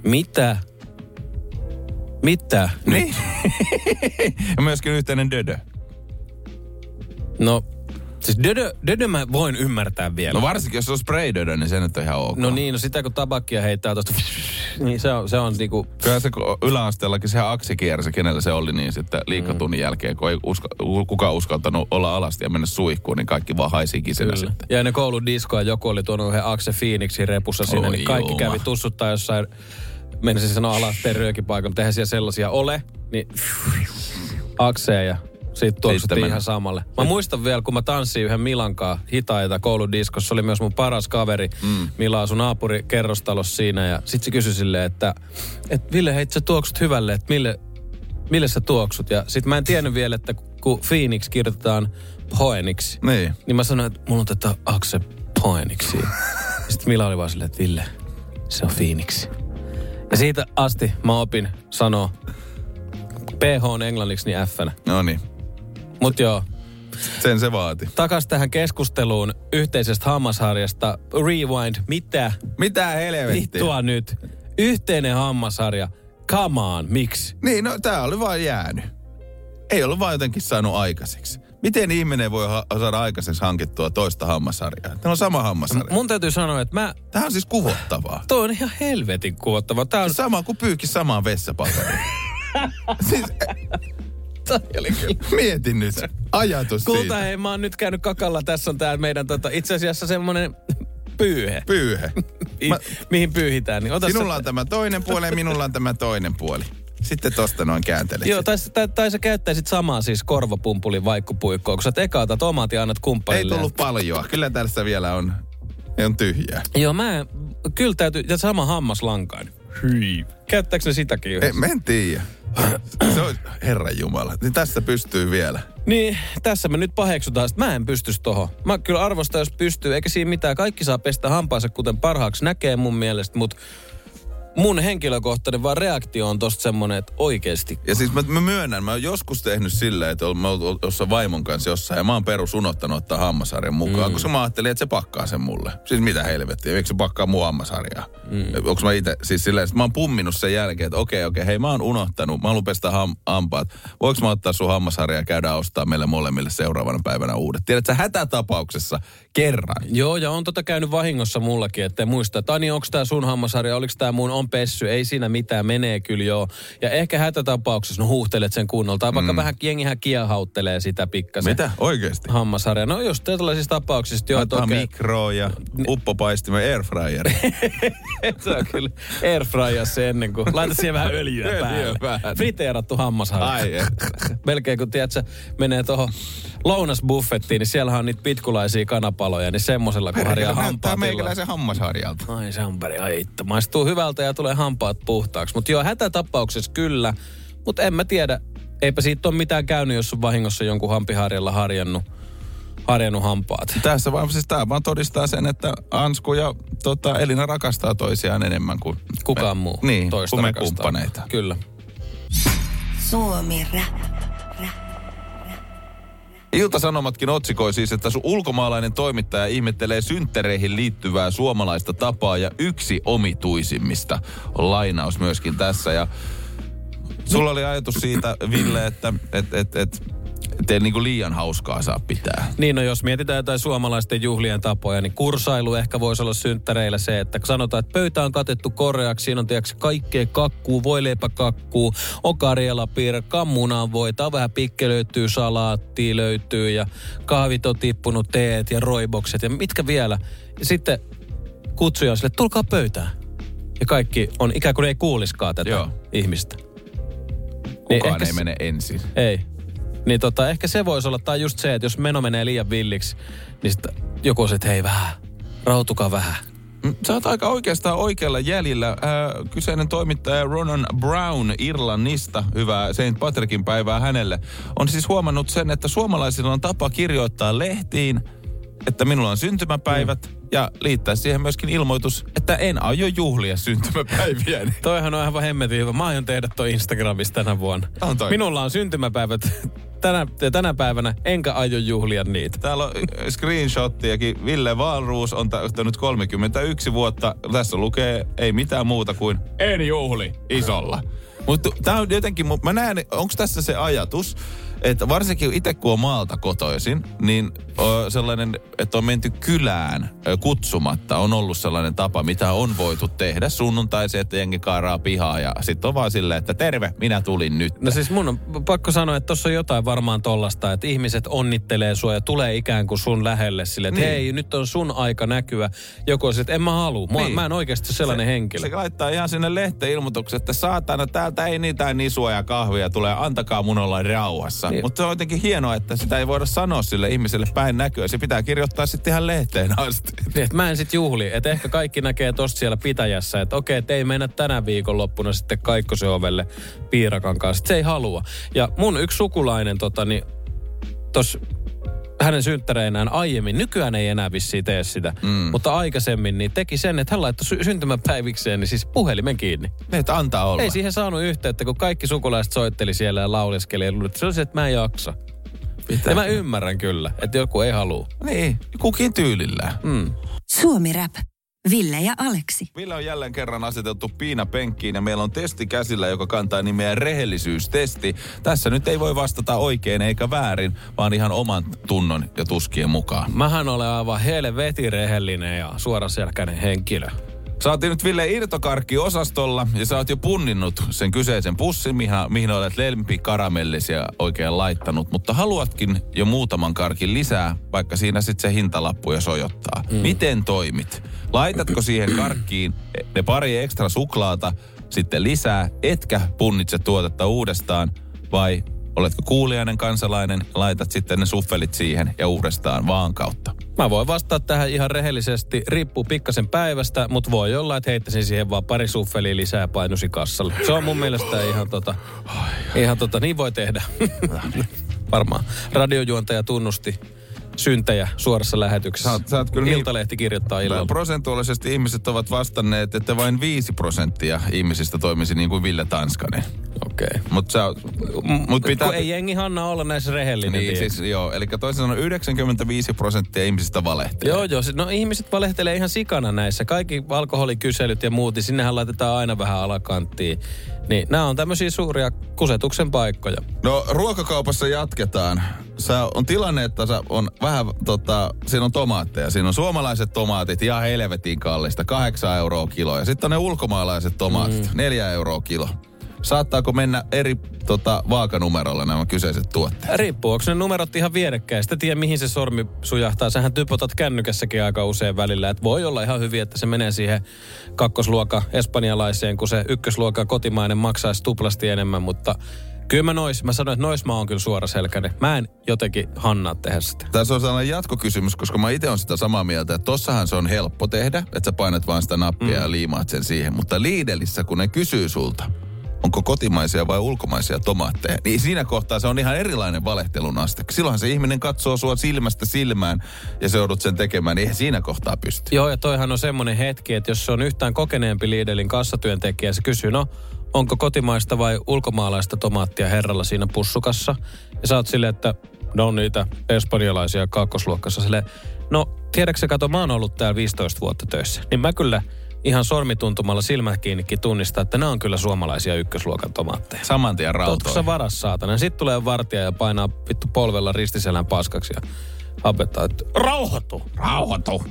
Mitä? Mitä? Niin. ja myöskin yhteinen dödö. No, siis dödö, dödö mä voin ymmärtää vielä. No varsinkin, jos se on spray dödö, niin se nyt on ihan ok. No niin, no sitä kun tabakkia heittää tosta, niin se on, se on niinku... Kyllä se yläasteellakin se Aksi kiersi, kenellä se oli, niin sitten liikatunnin Mm. jälkeen, kun ei uska, kukaan uskaltanut olla alasti ja mennä suihkuun, niin kaikki vaan haisi kisenä Kyllä. sitten. Ja ennen koulun diskoa joku oli tuonut yhden Axe Phoenixin repussa sinne, Oi niin kaikki juma. kävi tussuttaa jossain, menisin sanoa alasteen röökipaikalla, mutta eihän siellä sellaisia ole, niin Akseen ja sitten tuoksuttiin mennä. ihan samalle. Mä muistan vielä, kun mä tanssin yhden Milankaa hitaita kouludiskossa, se oli myös mun paras kaveri. Mm. Mila asui naapuri kerrostalossa siinä ja sit se kysyi silleen, että, että Ville, hei sä tuoksut hyvälle, että mille, mille sä tuoksut? Ja sit mä en tiennyt vielä, että kun Phoenix kirjoitetaan Poeniksi, Niin. niin mä sanoin, että mulla on tätä Axe Poeniksi. Sitten Mila oli vaan silleen, että Ville, se on Phoenix. Ja siitä asti mä opin sanoa PH on englanniksi niin F. No niin, Mut joo, sen se vaati. takas tähän keskusteluun yhteisestä hammasharjasta. Rewind, mitä? Mitä helvettiä? Vittua nyt. Yhteinen hammasharja. Come on, miksi? Niin, no tää oli vaan jäänyt. Ei ollut vaan jotenkin saanut aikaiseksi. Miten ihminen voi ha- saada aikaiseksi hankittua toista hammasarjaa? Tämä on sama hammasarja. Mun täytyy sanoa, että mä... Tämä on siis kuvottavaa. Toi on ihan helvetin kuvottava. Tää on... Sama kuin pyykki samaan vessapaperiin. siis, mietin nyt ajatus Kulta, siitä. hei, mä oon nyt käynyt kakalla. Tässä on tää meidän tota, itse asiassa semmonen pyyhe, Pyyhe. Mä... mihin pyyhitään. Niin ota Sinulla se... on tämä toinen puoli ja minulla on tämä toinen puoli. Sitten tosta noin kääntelet. Joo, tai, tai, tai sä käyttäisit samaa siis korvapumpulin vaikkupuikkoa, kun sä eka otat omat ja annat Ei kumppanille. tullut paljoa. Kyllä tässä vielä on, on tyhjää. Joo, mä kyllä täytyy, ja sama hammaslankain. Hyi. Käyttääkö ne sitäkin Ei, yhdessä? mä en tiedä. Se on, Herran Jumala. Niin tässä pystyy vielä. Niin, tässä me nyt paheksutaan, että mä en pystys tohon. Mä kyllä arvostan, jos pystyy, eikä siinä mitään. Kaikki saa pestä hampaansa, kuten parhaaksi näkee mun mielestä, mutta mun henkilökohtainen vaan reaktio on tosta semmonen, että oikeesti. Ja siis mä, mä myönnän, mä oon joskus tehnyt silleen, että mä oon jossain vaimon kanssa jossain ja mä oon perus unohtanut ottaa hammasarjan mukaan, mm. koska mä ajattelin, että se pakkaa sen mulle. Siis mitä helvettiä, eikö se pakkaa mun hammasarjaa? Mm. Onko mä itse, siis silleen, että mä oon pumminut sen jälkeen, että okei, okei, hei mä oon unohtanut, mä haluan pestä ham, hampaat. Voinko mä ottaa sun hammasarjaa ja käydä ostaa meille molemmille seuraavana päivänä uudet? Tiedätkö, hätätapauksessa kerran. Joo, ja on tota käynyt vahingossa mullakin, että muista, että Ani, onko tää sun hammasarja, oliko tää mun, on pessy, ei siinä mitään, menee kyllä joo. Ja ehkä hätätapauksessa, no huuhtelet sen kunnolla, tai vaikka mm. vähän jengihän kiehauttelee sitä pikkasen. Mitä? Oikeesti? Hammasarja. No just tällaisissa tapauksissa, joo, Laittaa okei. mikroon ja uppopaistimen airfryeri. Se on kyllä airfryer se ennen kuin laita siihen vähän öljyä Öljyä päälle. vähän. Friteerattu hammasharja. Ai. Melkein kun tiedät, menee tuohon lounasbuffettiin, niin siellähän on niitä pitkulaisia kanapaloja, niin semmosella kun harjaa hampaat meikäläisen hammasharjalta. Ai se on pari, ai itto. Maistuu hyvältä ja tulee hampaat puhtaaksi. Mutta joo, hätätapauksessa kyllä. Mutta en mä tiedä, eipä siitä ole mitään käynyt, jos on vahingossa jonkun hampiharjalla harjannut, harjannut hampaat. Tässä vaan, siis tämä vaan todistaa sen, että Ansku ja tota, Elina rakastaa toisiaan enemmän kuin Kukaan me, muu Niin, toista kuin me rakastaa. kumppaneita. Kyllä. Suomi Rap. Ilta-Sanomatkin otsikoi siis, että sun ulkomaalainen toimittaja ihmettelee synttereihin liittyvää suomalaista tapaa ja yksi omituisimmista. On lainaus myöskin tässä ja sulla oli ajatus siitä, Ville, että et, et, et, et ei niinku liian hauskaa saa pitää. Niin, no jos mietitään jotain suomalaisten juhlien tapoja, niin kursailu ehkä voisi olla synttäreillä se, että sanotaan, että pöytä on katettu koreaksi, siinä on tiedätkö, kaikkea kakkuu, voileipäkakkuu, on karjalapiirre, kammunaan voita, vähän pikke löytyy, salaattia löytyy ja kahvit on tippunut, teet ja roibokset ja mitkä vielä. Ja sitten kutsuja on sille, tulkaa pöytään. Ja kaikki on ikään kuin ei kuuliskaan tätä Joo. ihmistä. Kukaan ehkä ei mene ensin. Ei. Niin tota, ehkä se voisi olla, tai just se, että jos meno menee liian villiksi, niin sit joku se, hei vähän, rautukaa vähän. Mm, Sä oot aika oikeastaan oikealla jäljellä. Ää, kyseinen toimittaja Ronan Brown Irlannista, hyvää St. Patrickin päivää hänelle, on siis huomannut sen, että suomalaisilla on tapa kirjoittaa lehtiin että minulla on syntymäpäivät Mm. ja liittäisi siihen myöskin ilmoitus, että en aio juhlia syntymäpäiviäni. Toihan on aivan hemmetin hyvä. Mä aion tehdä toi Instagramissa tänä vuonna. On toi. Minulla on syntymäpäivät tänä, tänä päivänä, enkä aio juhlia niitä. Täällä on screenshottiakin. Ville Valruus on täyttänyt 31 vuotta. Tässä lukee ei mitään muuta kuin en juhli isolla. Mutta tämä on jotenkin, mä näen, onko tässä se ajatus, että varsinkin itse kun on maalta kotoisin, niin ö, sellainen, että on menty kylään ö, kutsumatta, on ollut sellainen tapa, mitä on voitu tehdä sunnuntaisin, että jengi kaaraa pihaa ja sitten on vaan silleen, että terve, minä tulin nyt. No siis mun on pakko sanoa, että tuossa on jotain varmaan tollasta, että ihmiset onnittelee sua ja tulee ikään kuin sun lähelle sille, että Niin. hei, nyt on sun aika näkyä. Joku on että en mä halua. Mua, Niin. Mä en oikeasti sellainen se, henkilö. Se laittaa ihan sinne lehteen ilmoituksen, että saatana, täältä ei niitä nisua ja kahvia tulee, antakaa mun olla rauhassa. Niin. Mutta se on jotenkin hienoa, että sitä ei voida sanoa sille ihmiselle päin näkyä. Se pitää kirjoittaa sitten ihan lehteen asti. Niin, että mä en sit juhli. Että ehkä kaikki näkee tosta siellä pitäjässä, että okei, että ei mennä tänä viikonloppuna sitten Kaikkosen ovelle piirakan kanssa. Se ei halua. Ja mun yksi sukulainen tota, niin, tos hänen synttäreinään aiemmin, nykyään ei enää vissiin tee sitä, mm. mutta aikaisemmin niin teki sen, että hän laittoi sy- syntymäpäivikseen niin siis puhelimen kiinni. Että antaa olla. Ei siihen saanut yhteyttä, kun kaikki sukulaiset soitteli siellä ja lauleskeli. Ja luuli, että se on se, että mä en jaksa. Ja mä ymmärrän kyllä, että joku ei halua. Niin, kukin tyylillään. Mm. Suomi Rap. Ville ja Aleksi. Ville on jälleen kerran aseteltu Piina penkkiin ja meillä on testi käsillä, joka kantaa nimeä rehellisyystesti. Tässä nyt ei voi vastata oikein eikä väärin, vaan ihan oman tunnon ja tuskien mukaan. Mähän olen aivan helvetin rehellinen ja suoraselkäinen henkilö. Oot nyt Ville irtokarkki-osastolla ja sä oot jo punninnut sen kyseisen pussin, mihin, mihin olet lempikaramellisia oikein laittanut. Mutta haluatkin jo muutaman karkin lisää, vaikka siinä sitten se hintalappu jo sojottaa. Mm. Miten toimit? Laitatko siihen karkkiin ne pari ekstra suklaata sitten lisää, etkä punnitse tuotetta uudestaan, vai oletko kuulijainen kansalainen, laitat sitten ne suffelit siihen ja uudestaan vaan kautta? Mä voin vastata tähän ihan rehellisesti. Riippuu pikkasen päivästä, mutta voi olla, että heittäisin siihen vaan pari suffelia lisää ja painusi kassalle. Se on mun mielestä ihan tota, ihan tota, niin voi tehdä. Varmaan. Radiojuontaja tunnusti syntejä suorassa lähetyksessä. Sä oot- sä oot kyllä niin- Iltalehti kirjoittaa illalla. Prosentuaalisesti ihmiset ovat vastanneet, että vain 5 prosenttia ihmisistä toimisi niin kuin Ville Tanskanen. Okei. Okay. Mutta mut pitää... Kun ei jengi Hanna olla näissä rehellinen. Niin, siis joo. Eli toisin sanoen 95 prosenttia ihmisistä valehtelee. Joo, joo. No ihmiset valehtelee ihan sikana näissä. Kaikki alkoholikyselyt ja muut, niin sinnehän laitetaan aina vähän alakanttiin. Niin nämä on tämmöisiä suuria kusetuksen paikkoja. No ruokakaupassa jatketaan. Sä on tilanne, että sä on vähän, tota, siinä on tomaatteja. Siinä on suomalaiset tomaatit ihan helvetin kallista, 8 euroa kilo. Ja sitten on ne ulkomaalaiset tomaatit, mm. 4 euroa kilo. Saattaako mennä eri tota, vaakanumerolla nämä kyseiset tuotteet? Riippuu, onko ne numerot ihan vierekkäin. Sitä tiedä, mihin se sormi sujahtaa. Sähän typotat kännykässäkin aika usein välillä. Et voi olla ihan hyvin, että se menee siihen kakkosluokan espanjalaiseen, kun se ykkösluokan kotimainen maksaisi tuplasti enemmän. Mutta kyllä mä nois, mä sanoin, että nois mä oon kyllä suoraselkäinen. Mä en jotenkin hannaa tehdä sitä. Tässä on sellainen jatkokysymys, koska mä itse on sitä samaa mieltä, että tossahan se on helppo tehdä, että sä painat vaan sitä nappia mm. ja liimaat sen siihen. Mutta Lidlissä, kun ne kysyy sulta, onko kotimaisia vai ulkomaisia tomaatteja, niin siinä kohtaa se on ihan erilainen valehtelun aste. Silloinhan se ihminen katsoo sua silmästä silmään ja se joudut sen tekemään, niin eihän siinä kohtaa pysty. Joo, ja toihan on semmoinen hetki, että jos se on yhtään kokeneempi Lidlin kassatyöntekijä, se kysyy, no, onko kotimaista vai ulkomaalaista tomaattia herralla siinä pussukassa? Ja sä oot silleen, että ne on niitä espanjalaisia kakkosluokkassa. Silleen, no, tiedätkö kato, mä oon ollut täällä 15 vuotta töissä. Niin mä kyllä ihan sormituntumalla silmät kiinnikin tunnistaa, että nämä on kyllä suomalaisia ykkösluokan tomaatteja. Saman tien rautoihin. sä varas saatana? Sitten tulee vartija ja painaa vittu polvella ristiselän paskaksi ja hapettaa, että rauhoitu, rauhoitu.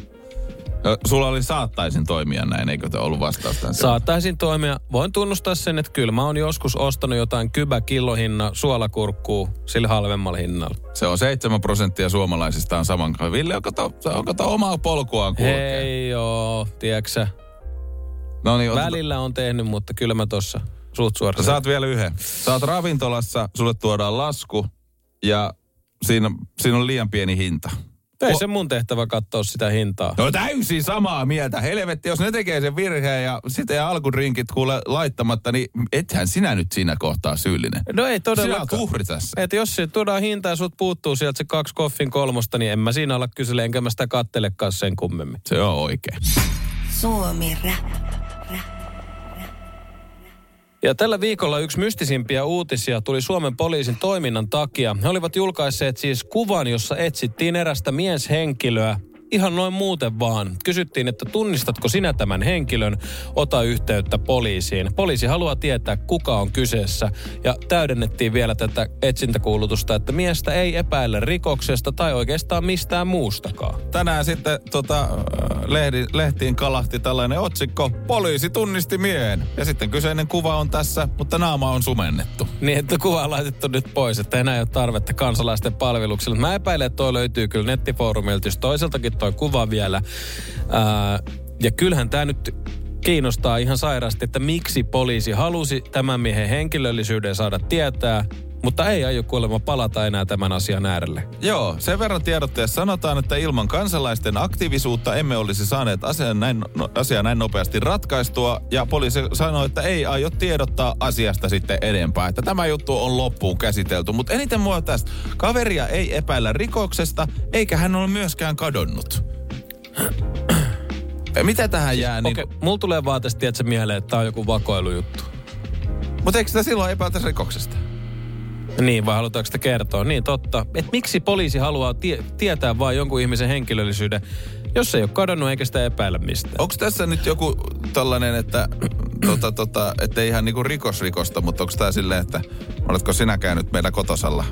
Ö, Sulla oli saattaisin toimia näin, eikö te ollut vastaus tämän? Saattaisin toimia. Voin tunnustaa sen, että kyllä mä oon joskus ostanut jotain kybä kilohinna suolakurkkuu sillä halvemmalla hinnalla. Se on 7 prosenttia suomalaisista on saman. Ville, onko to omaa polkuaan kulkee? Hei joo, tiedätkö No niin, Välillä on tehnyt, mutta kyllä mä tossa suut suoraan. Saat vielä yhden. Saat ravintolassa, sulle tuodaan lasku ja siinä, siinä on liian pieni hinta. Ei se mun tehtävä katsoa sitä hintaa. No täysin samaa mieltä. Helvetti, jos ne tekee sen virheen ja sitten jää alkudrinkit kuule laittamatta, niin ethän sinä nyt siinä kohtaa syyllinen. No ei Sinä todellakaan. oot uhri tässä. Et jos se tuodaan hintaa ja sut puuttuu sieltä se kaksi koffin kolmosta, niin en mä siinä ala kysele, enkä mä sitä kattelekaan sen kummemmin. Se on oikein. Suomi Rap. Ja tällä viikolla yksi mystisimpiä uutisia tuli Suomen poliisin toiminnan takia. He olivat julkaisseet siis kuvan, jossa etsittiin erästä mieshenkilöä, ihan noin muuten vaan. Kysyttiin, että tunnistatko sinä tämän henkilön, ota yhteyttä poliisiin. Poliisi haluaa tietää, kuka on kyseessä. Ja täydennettiin vielä tätä etsintäkuulutusta, että miestä ei epäillä rikoksesta tai oikeastaan mistään muustakaan. Tänään sitten tota, lehdi, lehtiin kalahti tällainen otsikko, poliisi tunnisti miehen. Ja sitten kyseinen kuva on tässä, mutta naama on sumennettu. Niin, että kuva on laitettu nyt pois, että enää ei ole tarvetta kansalaisten palvelukselle. Mä epäilen, että toi löytyy kyllä nettifoorumilta, jos toiseltakin toi kuva vielä. Ää, ja kyllähän tämä nyt kiinnostaa ihan sairaasti, että miksi poliisi halusi tämän miehen henkilöllisyyden saada tietää, mutta ei aio kuulemma palata enää tämän asian äärelle. Joo, sen verran tiedotteessa sanotaan, että ilman kansalaisten aktiivisuutta emme olisi saaneet asian näin, no, asiaa näin nopeasti ratkaistua. Ja poliisi sanoi, että ei aio tiedottaa asiasta sitten edempää. Että tämä juttu on loppuun käsitelty. Mutta eniten mua tästä. Kaveria ei epäillä rikoksesta, eikä hän ole myöskään kadonnut. Mitä tähän jää? Niin, Okei, mulla tulee vaan tästä mieleen, että tämä on joku vakoilujuttu. Mutta eikö sitä silloin epäiltä rikoksesta? Niin, vai halutaanko sitä kertoa? Niin, totta. Et miksi poliisi haluaa tie- tietää vain jonkun ihmisen henkilöllisyyden, jos ei ole kadonnut eikä sitä epäillä mistään? Onko tässä nyt joku tällainen, että tota, tota, ettei ihan niinku rikosrikosta, mutta onko tämä silleen, että oletko sinä käynyt meillä kotosalla?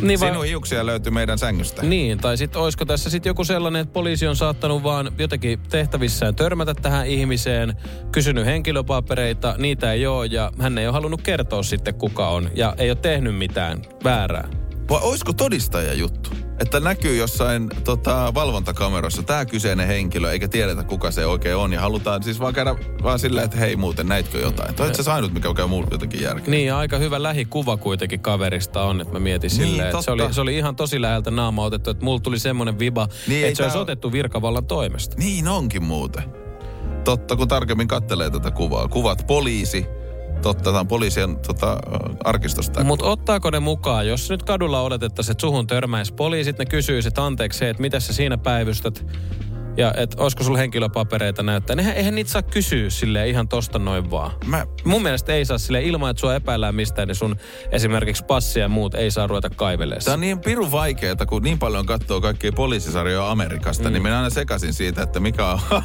Niin, vai- Sinun hiuksia löytyy meidän sängystä. Niin, tai sitten olisiko tässä sitten joku sellainen, että poliisi on saattanut vaan jotenkin tehtävissään törmätä tähän ihmiseen, kysynyt henkilöpapereita, niitä ei ole ja hän ei ole halunnut kertoa sitten kuka on ja ei ole tehnyt mitään väärää. Vai olisiko todistaja juttu? Että näkyy jossain tota, valvontakamerassa tämä kyseinen henkilö, eikä tiedetä kuka se oikein on. Ja halutaan siis vaan käydä vaan silleen, että hei muuten, näitkö jotain? Toi se ainut, mikä käy mulle jotenkin järkeä. Niin, aika hyvä lähikuva kuitenkin kaverista on, että mä mietin Niin, silleen, että se oli, se oli ihan tosi läheltä naama otettu, että mulla tuli semmoinen viba, Niin, että se olisi otettu virkavallan toimesta. Niin onkin muuten. Totta, kun tarkemmin kattelee tätä kuvaa. Kuvat poliisi. Totta, tämä on poliisien tota, arkistosta. Mutta ottaako ne mukaan, jos nyt kadulla odotettaisiin, että suhun törmäisi poliisit, ne kysyisi, että anteeksi että mitä sä siinä päivystät, ja että olisiko sulla henkilöpapereita näyttää. Nehän, eihän niitä saa kysyä sille ihan tosta noin vaan. Mä, Mun mielestä ei saa sille ilman, että sua epäillään mistään, niin sun esimerkiksi passia ja muut ei saa ruveta kaivelemaan. Tämä on niin pirun vaikeaa, kun niin paljon katsoo kaikkia poliisisarjoja Amerikasta, mm. niin minä aina sekaisin siitä, että mikä on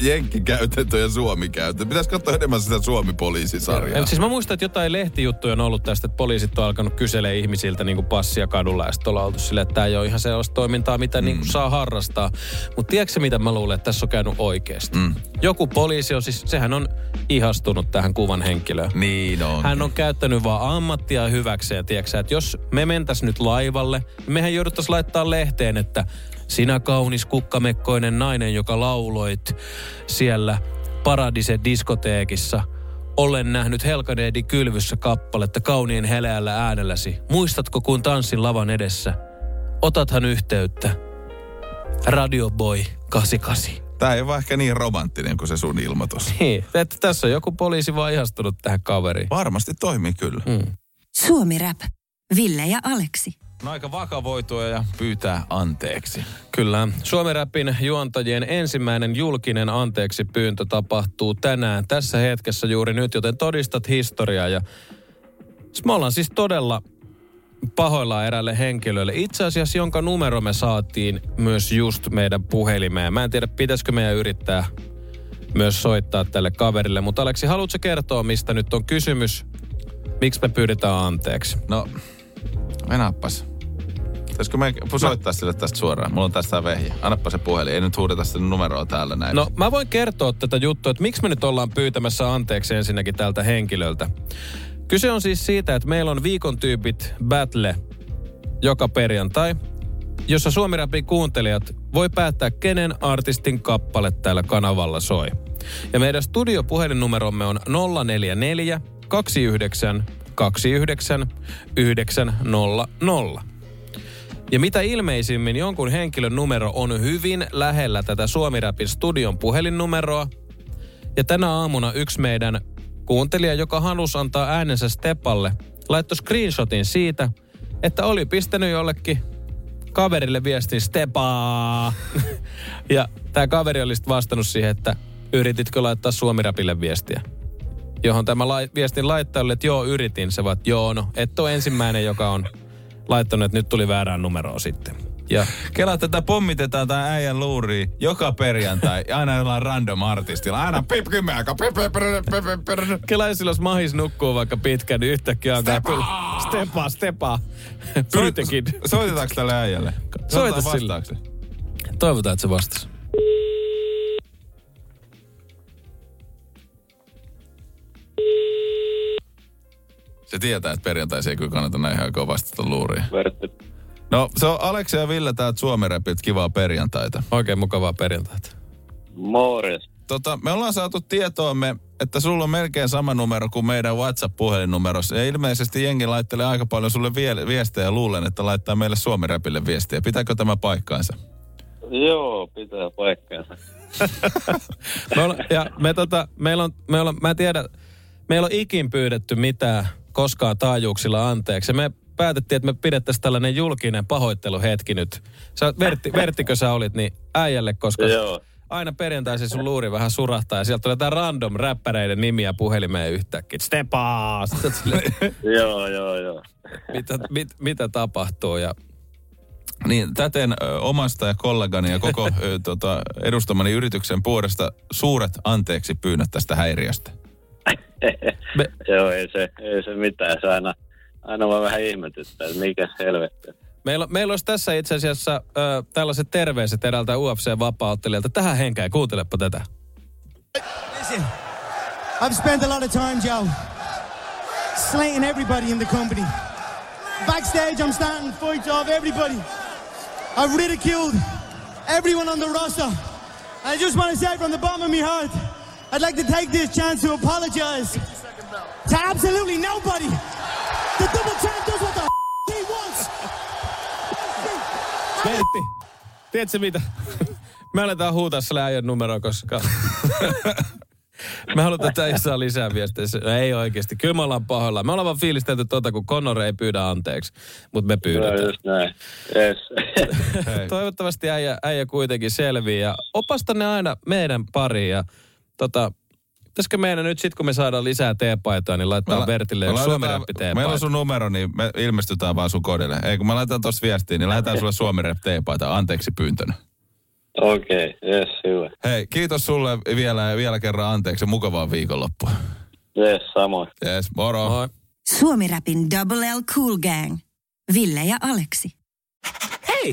Jenkki käytetty ja Suomi käytetty. Pitäisi katsoa enemmän sitä Suomi-poliisisarjaa. Ja Siis mä muistan, että jotain lehtijuttuja on ollut tästä, että poliisit on alkanut kyselee ihmisiltä niin passia kadulla ja sitten ollaan oltu silleen, että tämä ei ole ihan sellaista toimintaa, mitä mm. niin kuin saa harrastaa. Mutta tiedätkö mitä mä luulen, että tässä on käynyt oikeasti? Mm. Joku poliisi on siis, sehän on ihastunut tähän kuvan henkilöön. Niin on. Hän on käyttänyt vaan ammattia hyväkseen, tiedätkö, että jos me mentäis nyt laivalle, niin mehän jouduttaisiin laittaa lehteen, että sinä kaunis kukkamekkoinen nainen, joka lauloit siellä Paradise diskoteekissa. Olen nähnyt Helkaneedi kylvyssä kappaletta kauniin heleällä äänelläsi. Muistatko, kun tanssin lavan edessä? Otathan yhteyttä. Radio Boy 88. Tämä ei ole ehkä niin romanttinen kuin se sun ilmoitus. Niin, että tässä on joku poliisi vaan ihastunut tähän kaveriin. Varmasti toimii kyllä. Mm. Suomi Rap. Ville ja Aleksi. On aika vakavoitua ja pyytää anteeksi. Kyllä. Suomen Rapin juontajien ensimmäinen julkinen anteeksi pyyntö tapahtuu tänään tässä hetkessä juuri nyt, joten todistat historiaa. Ja me ollaan siis todella pahoillaan erälle henkilölle. Itse asiassa jonka numero me saatiin myös just meidän puhelimeen. Mä en tiedä, pitäisikö meidän yrittää myös soittaa tälle kaverille. Mutta Aleksi, haluatko kertoa, mistä nyt on kysymys? Miksi me pyydetään anteeksi? No, enappas. Pitäisikö me soittaa sille tästä suoraan? Mulla on tästä vehjä. Annappa se puhelin. Ei nyt huudeta sitä numeroa täällä näin. No mä voin kertoa tätä juttua, että miksi me nyt ollaan pyytämässä anteeksi ensinnäkin tältä henkilöltä. Kyse on siis siitä, että meillä on viikon tyypit battle joka perjantai, jossa Suomi Rapin kuuntelijat voi päättää, kenen artistin kappale täällä kanavalla soi. Ja meidän studiopuhelinnumeromme on 044 29 29 900. Ja mitä ilmeisimmin jonkun henkilön numero on hyvin lähellä tätä Suomi-Rapin studion puhelinnumeroa. Ja tänä aamuna yksi meidän kuuntelija, joka halusi antaa äänensä Stepalle, laittoi screenshotin siitä, että oli pistänyt jollekin kaverille viestin Stepaa. ja tämä kaveri oli vastannut siihen, että yrititkö laittaa Suomi-Rapille viestiä. Johon tämä lai, viestin laittaja oli, että joo, yritin. Se vaan, että joo, no, et ole ensimmäinen, joka on laittanut, että nyt tuli väärään numeroon sitten. Ja Kela, tätä pommitetaan tää äijän luuri joka perjantai. Aina jollain random artistilla. Aina pip pip. Kela, jos silloin mahis nukkuu vaikka pitkään, niin yhtäkkiä alkaa tulla stepa, stepa. Pyytäkin. Soitetaanko tälle äijälle? Soita sille. Toivotaan, että se vastasi. Se tietää, että perjantaisin ei kyllä kannata näin aikaa vastata luuriin. Vertti. No, se on Aleksi ja Ville täältä Suomi Rapit. Kivaa perjantaita. Oikein mukavaa perjantaita. Morjes. Tota, me ollaan saatu tietoamme, että sulla on melkein sama numero kuin meidän WhatsApp-puhelinnumerossa. Ja ilmeisesti jengi laittelee aika paljon sulle vie- viestejä. Luulen, että laittaa meille Suomi Rapille viestiä. Pitääkö tämä paikkaansa? Joo, pitää paikkansa. Me olla, ja me tota, meillä on, meillä on, mä en tiedä, meillä on ikin pyydetty mitään koskaan taajuuksilla anteeksi. Ja me päätettiin, että me pidettäisiin tällainen julkinen pahoitteluhetki nyt. Sä, Vertti, Verttikö sä olit, niin äijälle, koska Joo. aina perjantaisin sun luuri vähän surahtaa ja sieltä tulee tää random räppäreiden nimiä puhelimeen yhtäkkiä. Stepaa! Joo, joo, joo. mitä, mit, mitä tapahtuu ja Niin, täten ö, omasta ja kollegani ja koko ö, tota, edustamani yrityksen puolesta suuret anteeksi pyynnöt tästä häiriöstä. Me- joo, ei se, ei se mitään. Se aina, aina vaan vähän ihmetyttää, että mikä helvetti. Meillä, meillä olisi tässä itse asiassa ö, tällaiset terveiset eräältä UFC-vapauttelijalta. Tähän henkään, kuuntelepa tätä. Listen, I've spent a lot of time, Joe, slaying everybody in the company. Backstage, I'm starting fights off everybody. I've ridiculed everyone on the roster. I just want to say from the bottom of my heart, I'd like to take this chance to apologize to absolutely nobody. The double champ does what the f- he wants. Vertti, tiedätkö mitä? Me aletaan huutaa sille äijän numeroa, koska... Me halutaan, että ei saa lisää viestejä. Se- Ei oikeasti. Kyllä me ollaan pahoilla. Me ollaan vaan fiilistelty tuota, kun Connor ei pyydä anteeksi. Mutta me pyydetään. just näin. Yes. Toivottavasti äijä, äijä kuitenkin selvii. Ja opasta ne aina meidän pariin. Ja tota, pitäisikö meidän nyt sit, kun me saadaan lisää teepaitoja, niin laittaa la- Vertille me yksi laitetaan- suomirappi Meillä on sun numero, niin me ilmestytään vaan sun kodille. Ei, kun mä laitan tuossa viestiin, niin lähetään sulle Suomi Rap teepaita anteeksi pyyntönä. Okei, okay, yes, hyvä. Hei, kiitos sulle vielä ja vielä kerran anteeksi. Mukavaa viikonloppua. Yes, samoin. Yes, moro. Moi. Suomi-rapin Double L Cool Gang. Ville ja Aleksi. Hei,